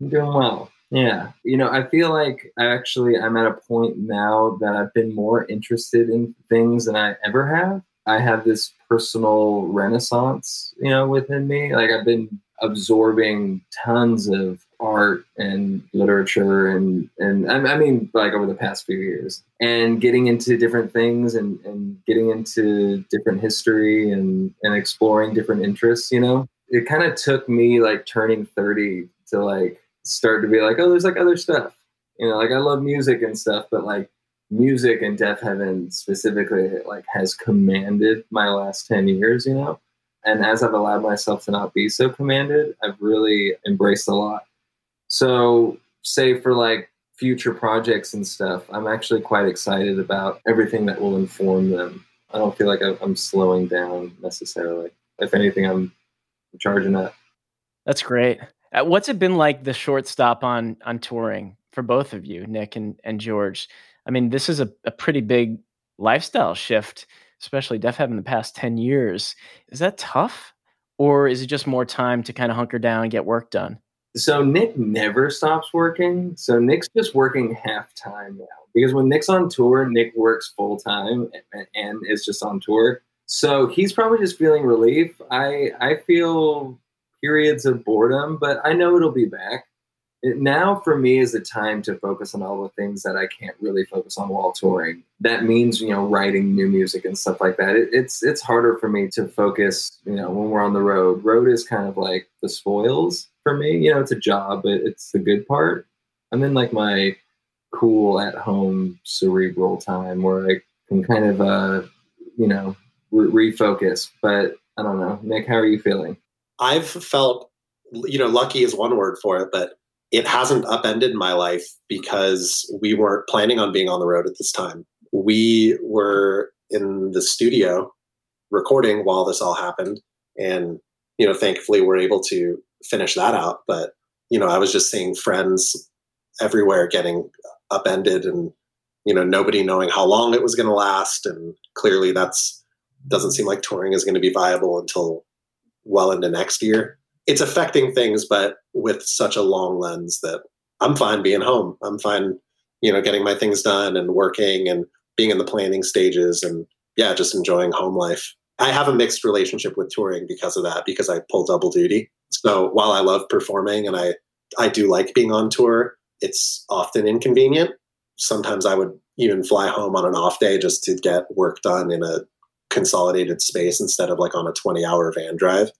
I'm doing well. Yeah. You know, I feel like I actually I'm at a point now that I've been more interested in things than I ever have. I have this personal renaissance, you know, within me. Like I've been absorbing tons of art and literature and and I mean like over the past few years and getting into different things and and getting into different history and and exploring different interests you know? It kind of took me like turning 30 to like start to be like oh there's like other stuff. You know like I love music and stuff but like music and Deafheaven specifically like has commanded my last 10 years you know and as I've allowed myself to not be so commanded, I've really embraced a lot. So, say for like future projects and stuff, I'm actually quite excited about everything that will inform them. I don't feel like I'm slowing down necessarily. If anything, I'm charging up.
That's great. Uh, what's it been like the short stop on on touring for both of you, Nick and, and George? I mean, this is a, a pretty big lifestyle shift especially Deafheaven the past 10 years. Is that tough? Or is it just more time to kind of hunker down and get work done?
So Nick never stops working. So Nick's just working half time now. Because when Nick's on tour, Nick works full time and, and is just on tour. So he's probably just feeling relief. I I feel periods of boredom, but I know it'll be back now for me is the time to focus on all the things that I can't really focus on while touring. That means you know writing new music and stuff like that. It, it's it's harder for me to focus. You know when we're on the road. Road is kind of like the spoils for me. You know it's a job, but it's the good part. I'm in like my cool at home cerebral time where I can kind of uh you know re- refocus. But I don't know, Nick. How are you feeling?
I've felt you know lucky is one word for it, but it hasn't upended my life because we weren't planning on being on the road at this time. We were in the studio recording while this all happened. And, you know, thankfully we're able to finish that out. But, you know, I was just seeing friends everywhere getting upended and, you know, nobody knowing how long it was going to last. And clearly that's doesn't seem like touring is going to be viable until well into next year it's affecting things, but with such a long lens that I'm fine being home. I'm fine, you know, getting my things done and working and being in the planning stages and yeah, just enjoying home life. I have a mixed relationship with touring because of that, because I pull double duty. So while I love performing and I, I do like being on tour, it's often inconvenient. Sometimes I would even fly home on an off day just to get work done in a consolidated space instead of like on a 20 hour van drive.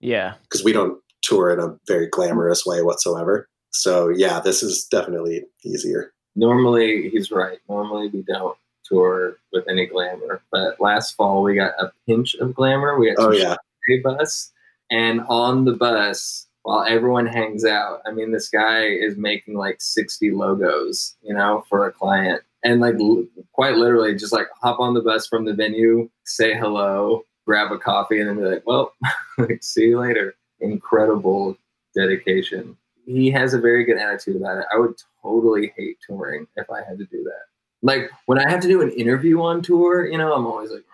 Yeah.
Because we don't tour in a very glamorous way whatsoever. So yeah, this is definitely easier.
Normally, he's right. Normally, we don't tour with any glamour, but last fall we got a pinch of glamour. We had
oh yeah
a bus, and on the bus, while everyone hangs out. I mean, this guy is making like 60 logos, you know, for a client. And like l- quite literally just like hop on the bus from the venue, say hello, grab a coffee, and then be like, well, see you later. Incredible dedication. He has a very good attitude about it. I would totally hate touring if I had to do that. Like when I have to do an interview on tour, you know, I'm always like,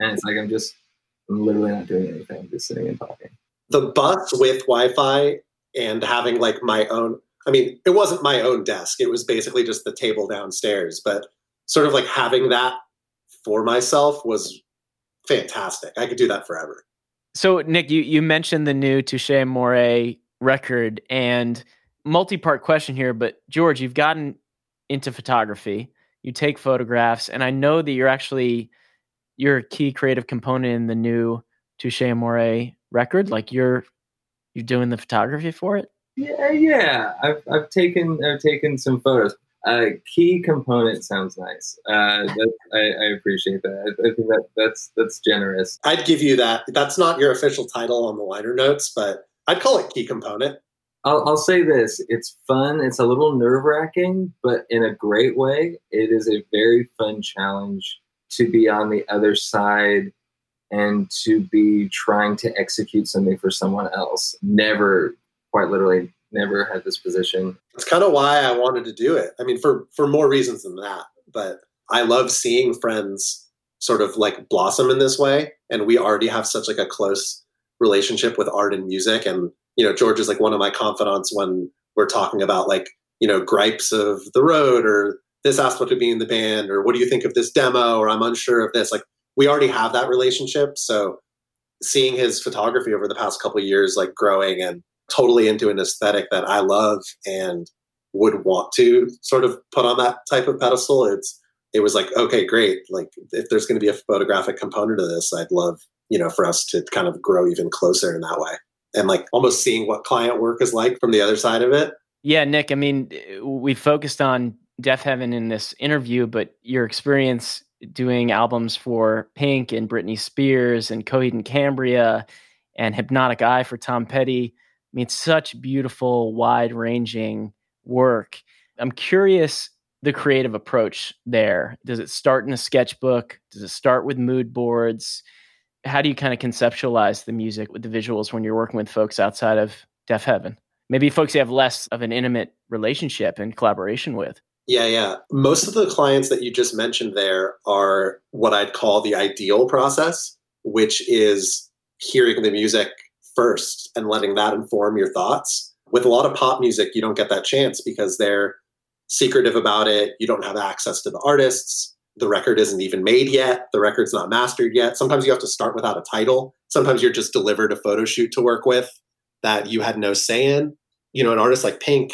and it's like I'm just I'm literally not doing anything, I'm just sitting and talking
the bus with Wi-Fi and having like my own. I mean, it wasn't my own desk. It was basically just the table downstairs. But sort of like having that for myself was fantastic. I could do that forever.
So, Nick, you you mentioned the new Touche Amore record and multi-part question here, but George, you've gotten into photography. You take photographs, and I know that you're actually you're a key creative component in the new Touche Amore record? Like you're you're doing the photography for it?
Yeah, yeah. I've I've taken I've taken some photos. Uh, key component sounds nice. Uh, that, I, I, appreciate that. I, I, think that that's that's generous.
I'd give you that. That's not your official title on the liner notes, but I'd call it key component.
I'll, I'll say this: it's fun. It's a little nerve wracking, but in a great way. It is a very fun challenge to be on the other side and to be trying to execute something for someone else. Never, quite literally, never had this position.
It's kind of why I wanted to do it. I mean, for for more reasons than that, but I love seeing friends sort of like blossom in this way, and we already have such like a close relationship with art and music. And you know, George is like one of my confidants when we're talking about like you know gripes of the road or this aspect of being in the band or what do you think of this demo or I'm unsure of this. Like we already have that relationship. So seeing his photography over the past couple years, like growing and totally into an aesthetic that I love and would want to sort of put on that type of pedestal, it's it was like, okay, great. Like if there's going to be a photographic component to this, I'd love, you know, for us to kind of grow even closer in that way. And like almost seeing what client work is like from the other side of it.
Yeah, Nick, I mean, we focused on Deafheaven in this interview, but your experience doing albums for Pink and Britney Spears and Coheed and Cambria and Hypnotic Eye for Tom Petty. I mean, it's such beautiful, wide ranging work. I'm curious the creative approach there. Does it start in a sketchbook? Does it start with mood boards? How do you kind of conceptualize the music with the visuals when you're working with folks outside of Deafheaven? Maybe folks you have less of an intimate relationship and collaboration with.
Yeah, yeah. Most of the clients that you just mentioned there are what I'd call the ideal process, which is hearing the music first and letting that inform your thoughts. With a lot of pop music, you don't get that chance because they're secretive about it. You don't have access to the artists. The record isn't even made yet. The record's not mastered yet. Sometimes you have to start without a title. Sometimes you're just delivered a photo shoot to work with that you had no say in. You know, an artist like Pink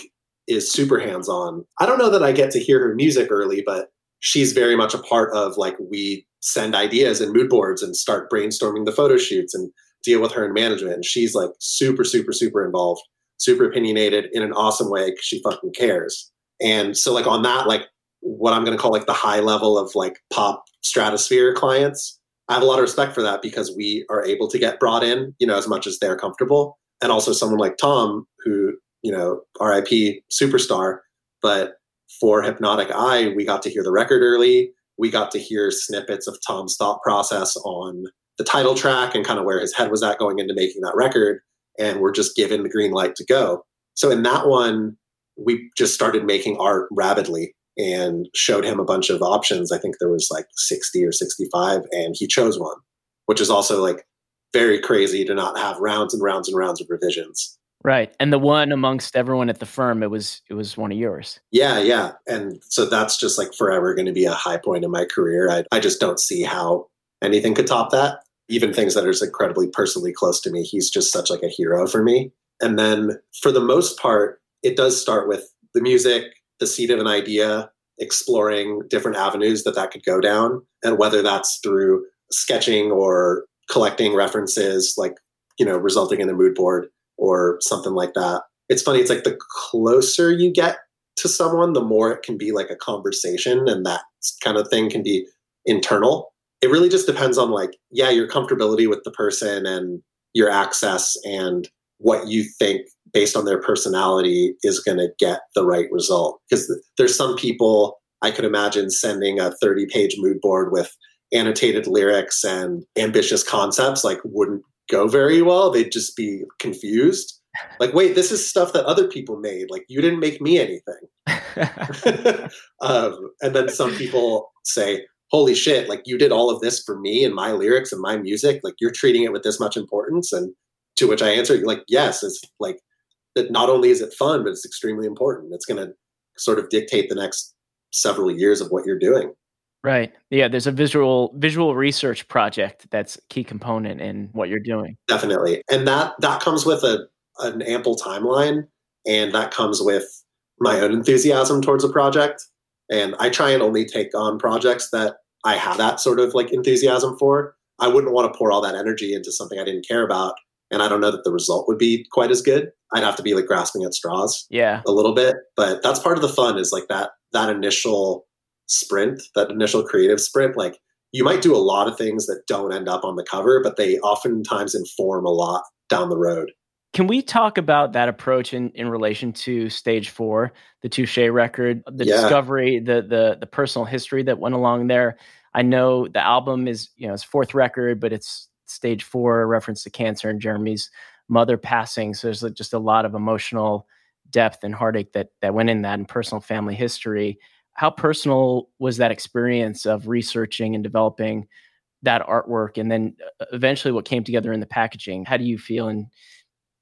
is super hands on. I don't know that I get to hear her music early, but she's very much a part of like we send ideas and mood boards and start brainstorming the photo shoots and deal with her in management. And she's like super, super, super involved, super opinionated in an awesome way because she fucking cares. And so like on that, like what I'm gonna call like the high level of like pop stratosphere clients, I have a lot of respect for that because we are able to get brought in, you know, as much as they're comfortable. And also someone like Tom, who you know, RIP superstar. But for Hypnotic Eye, we got to hear the record early. We got to hear snippets of Tom's thought process on the title track and kind of where his head was at going into making that record. And we're just given the green light to go. So in that one, we just started making art rapidly and showed him a bunch of options. I think there was like 60 or 65, and he chose one, which is also like very crazy to not have rounds and rounds and rounds of revisions.
Right. And the one amongst everyone at the firm, it was it was one of yours.
Yeah, yeah. And so that's just like forever going to be a high point in my career. I, I just don't see how anything could top that. Even things that are incredibly personally close to me. He's just such like a hero for me. And then for the most part, it does start with the music, the seed of an idea, exploring different avenues that that could go down. And whether that's through sketching or collecting references, like, you know, resulting in a mood board or something like that. It's funny, it's like the closer you get to someone, the more it can be like a conversation and that kind of thing can be internal. It really just depends on like, yeah, your comfortability with the person and your access and what you think based on their personality is going to get the right result. Because there's some people I could imagine sending a 30 page mood board with annotated lyrics and ambitious concepts like wouldn't go very well. They'd just be confused. Like, wait, this is stuff that other people made. Like, you didn't make me anything. um, and then some people say, holy shit, like you did all of this for me and my lyrics and my music. Like, you're treating it with this much importance. And to which I answer, like, yes, it's like that not only is it fun, but it's extremely important. It's going to sort of dictate the next several years of what you're doing.
Right. Yeah, there's a visual visual research project that's a key component in what you're doing.
Definitely. And that that comes with a an ample timeline and that comes with my own enthusiasm towards a project. And I try and only take on projects that I have that sort of like enthusiasm for. I wouldn't want to pour all that energy into something I didn't care about and I don't know that the result would be quite as good. I'd have to be like grasping at straws,
yeah,
a little bit. But that's part of the fun is like that that initial sprint, that initial creative sprint. Like you might do a lot of things that don't end up on the cover, but they oftentimes inform a lot down the road.
Can we talk about that approach in, in relation to stage four, the Touche record, the yeah. discovery, the the the personal history that went along there? I know the album is, you know, it's fourth record, but it's stage four, reference to cancer and Jeremy's mother passing. So there's just a lot of emotional depth and heartache that that went in that and personal family history. How personal was that experience of researching and developing that artwork, and then uh, eventually what came together in the packaging? How do you feel, and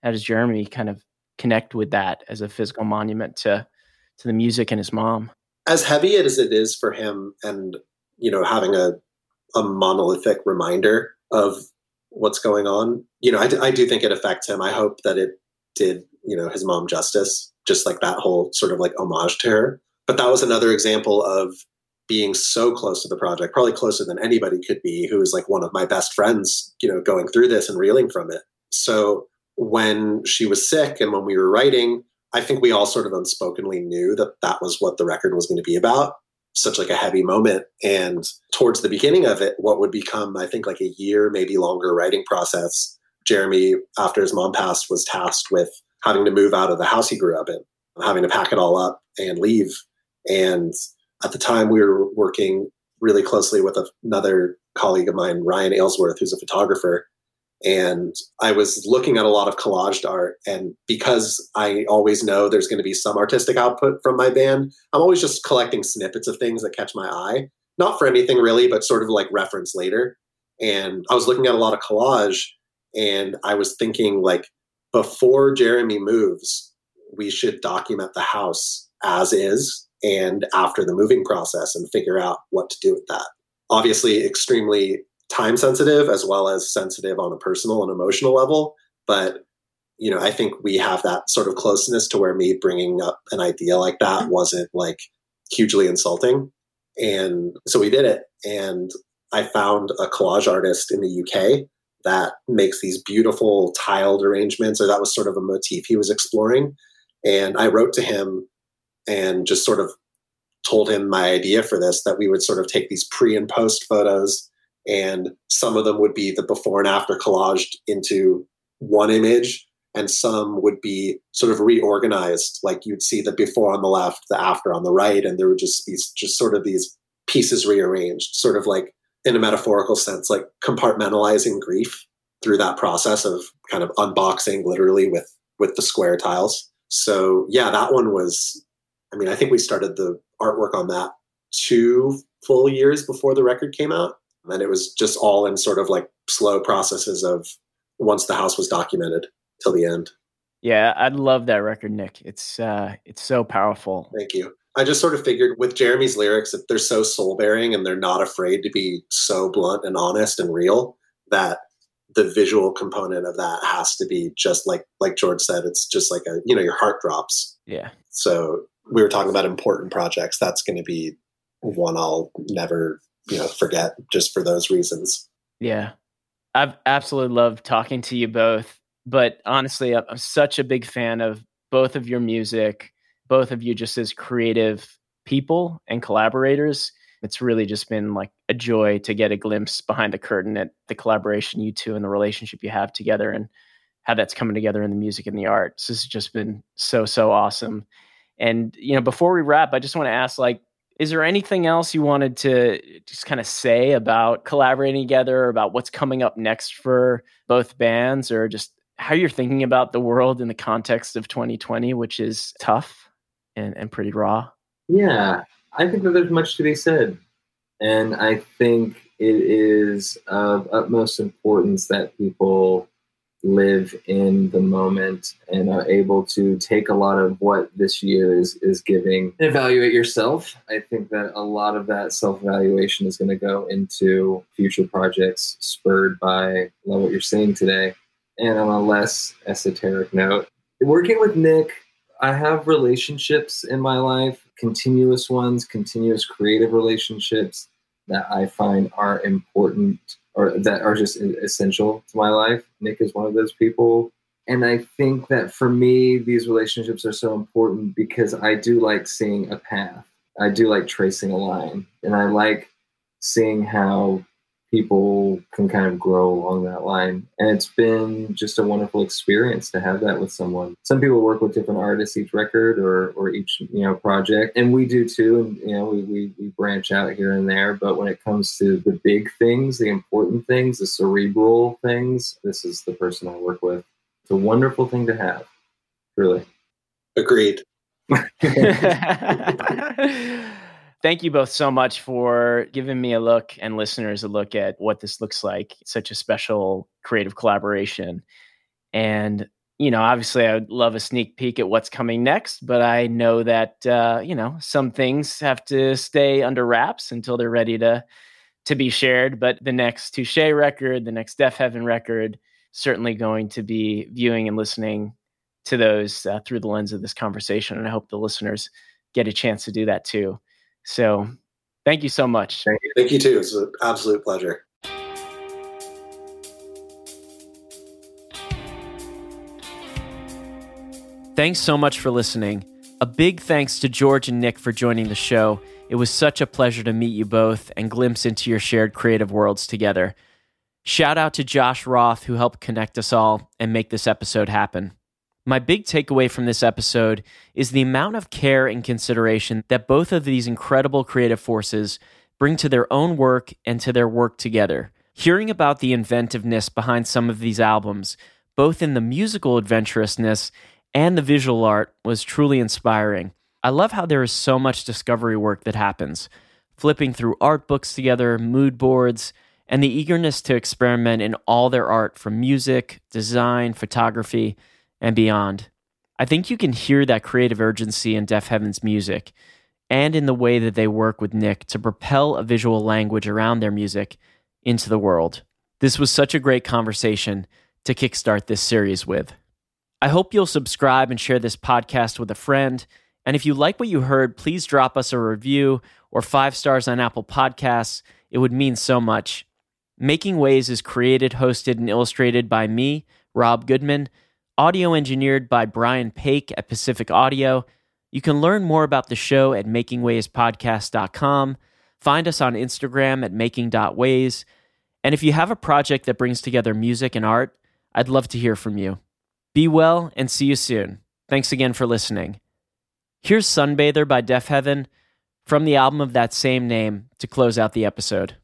how does Jeremy kind of connect with that as a physical monument to to the music and his mom?
As heavy as it is for him, and you know, having a a monolithic reminder of what's going on. You know, I, I do think it affects him. I hope that it did, you know, his mom justice, just like that whole sort of like homage to her. But that was another example of being so close to the project, probably closer than anybody could be, who was like one of my best friends, you know, going through this and reeling from it. So when she was sick and when we were writing, I think we all sort of unspokenly knew that that was what the record was going to be about. Such like a heavy moment. And towards the beginning of it what would become i think like a year maybe longer writing process jeremy after his mom passed was tasked with having to move out of the house he grew up in having to pack it all up and leave. And at the time we were working really closely with another colleague of mine ryan Aylsworth who's a photographer and I was looking at a lot of collaged art. And because I always know there's going to be some artistic output from my band, I'm always just collecting snippets of things that catch my eye. Not for anything really, but sort of like reference later. And I was looking at a lot of collage and I was thinking, like, before Jeremy moves, we should document the house as is and after the moving process and figure out what to do with that. Obviously, extremely time sensitive as well as sensitive on a personal and emotional level. But you know, I think we have that sort of closeness to where me bringing up an idea like that mm-hmm. wasn't like hugely insulting. And so we did it. And I found a collage artist in the UK that makes these beautiful tiled arrangements, or that was sort of a motif he was exploring. And I wrote to him and just sort of told him my idea for this that we would sort of take these pre and post photos and some of them would be the before and after collaged into one image and some would be sort of reorganized like you'd see the before on the left the after on the right and there would just be just sort of these pieces rearranged sort of like in a metaphorical sense like compartmentalizing grief through that process of kind of unboxing literally with with the square tiles. So yeah that one was i mean i think we started the artwork on that two full years before the record came out and it was just all in sort of like slow processes of once the house was documented till the end.
Yeah, I love that record, Nick. It's uh it's so powerful.
Thank you. I just sort of figured with Jeremy's lyrics that they're so soul bearing and they're not afraid to be so blunt and honest and real that the visual component of that has to be just like like George said, it's just like a you know, your heart drops.
Yeah.
So we were talking about important projects. That's gonna be one I'll never you know forget just for those reasons.
Yeah, I've absolutely loved talking to you both. But honestly, I'm such a big fan of both of your music, both of you just as creative people and collaborators. It's really just been like a joy to get a glimpse behind the curtain at the collaboration you two and the relationship you have together and how that's coming together in the music and the art. So this has just been so so awesome. And you know, before we wrap, I just want to ask like is there anything else you wanted to just kind of say about collaborating together, about what's coming up next for both bands, or just how you're thinking about the world in the context of 2020, which is tough and, and pretty raw?
Yeah, I think that there's much to be said. And I think it is of utmost importance that people live in the moment and are able to take a lot of what this year is is giving and evaluate yourself. I think that a lot of that self evaluation is going to go into future projects spurred by love what you're seeing today. And on a less esoteric note, working with Nick, I have relationships in my life, continuous ones, continuous creative relationships that I find are important or that are just essential to my life. Nick is one of those people. And I think that for me, these relationships are so important because I do like seeing a path. I do like tracing a line. And I like seeing how people can kind of grow along that line. And it's been just a wonderful experience to have that with someone. Some people work with different artists each record or, or each, you know, project. And we do too. And, you know, we, we, we branch out here and there. But when it comes to the big things, the important things, the cerebral things, this is the person I work with. It's a wonderful thing to have. Really.
Agreed.
Thank you both so much for giving me a look and listeners a look at what this looks like. It's such a special creative collaboration. And, you know, obviously I would love a sneak peek at what's coming next, but I know that, uh, you know, some things have to stay under wraps until they're ready to to be shared. But the next Touche record, the next Deafheaven record, certainly going to be viewing and listening to those uh, through the lens of this conversation. And I hope the listeners get a chance to do that too. So thank you so much.
Thank you, thank you too. It's an absolute pleasure.
Thanks so much for listening. A big thanks to George and Nick for joining the show. It was such a pleasure to meet you both and glimpse into your shared creative worlds together. Shout out to Josh Roth, who helped connect us all and make this episode happen. My big takeaway from this episode is the amount of care and consideration that both of these incredible creative forces bring to their own work and to their work together. Hearing about the inventiveness behind some of these albums, both in the musical adventurousness and the visual art, was truly inspiring. I love how there is so much discovery work that happens, flipping through art books together, mood boards, and the eagerness to experiment in all their art from music, design, photography and beyond. I think you can hear that creative urgency in Deafheaven's music and in the way that they work with Nick to propel a visual language around their music into the world. This was such a great conversation to kickstart this series with. I hope you'll subscribe and share this podcast with a friend. And if you like what you heard, please drop us a review or five stars on Apple Podcasts. It would mean so much. Making Ways is created, hosted, and illustrated by me, Rob Goodman audio engineered by Brian Paik at Pacific Audio. You can learn more about the show at makingwayspodcast.com. Find us on Instagram at making.ways. And if you have a project that brings together music and art, I'd love to hear from you. Be well and see you soon. Thanks again for listening. Here's Sunbather by Deafheaven from the album of that same name to close out the episode.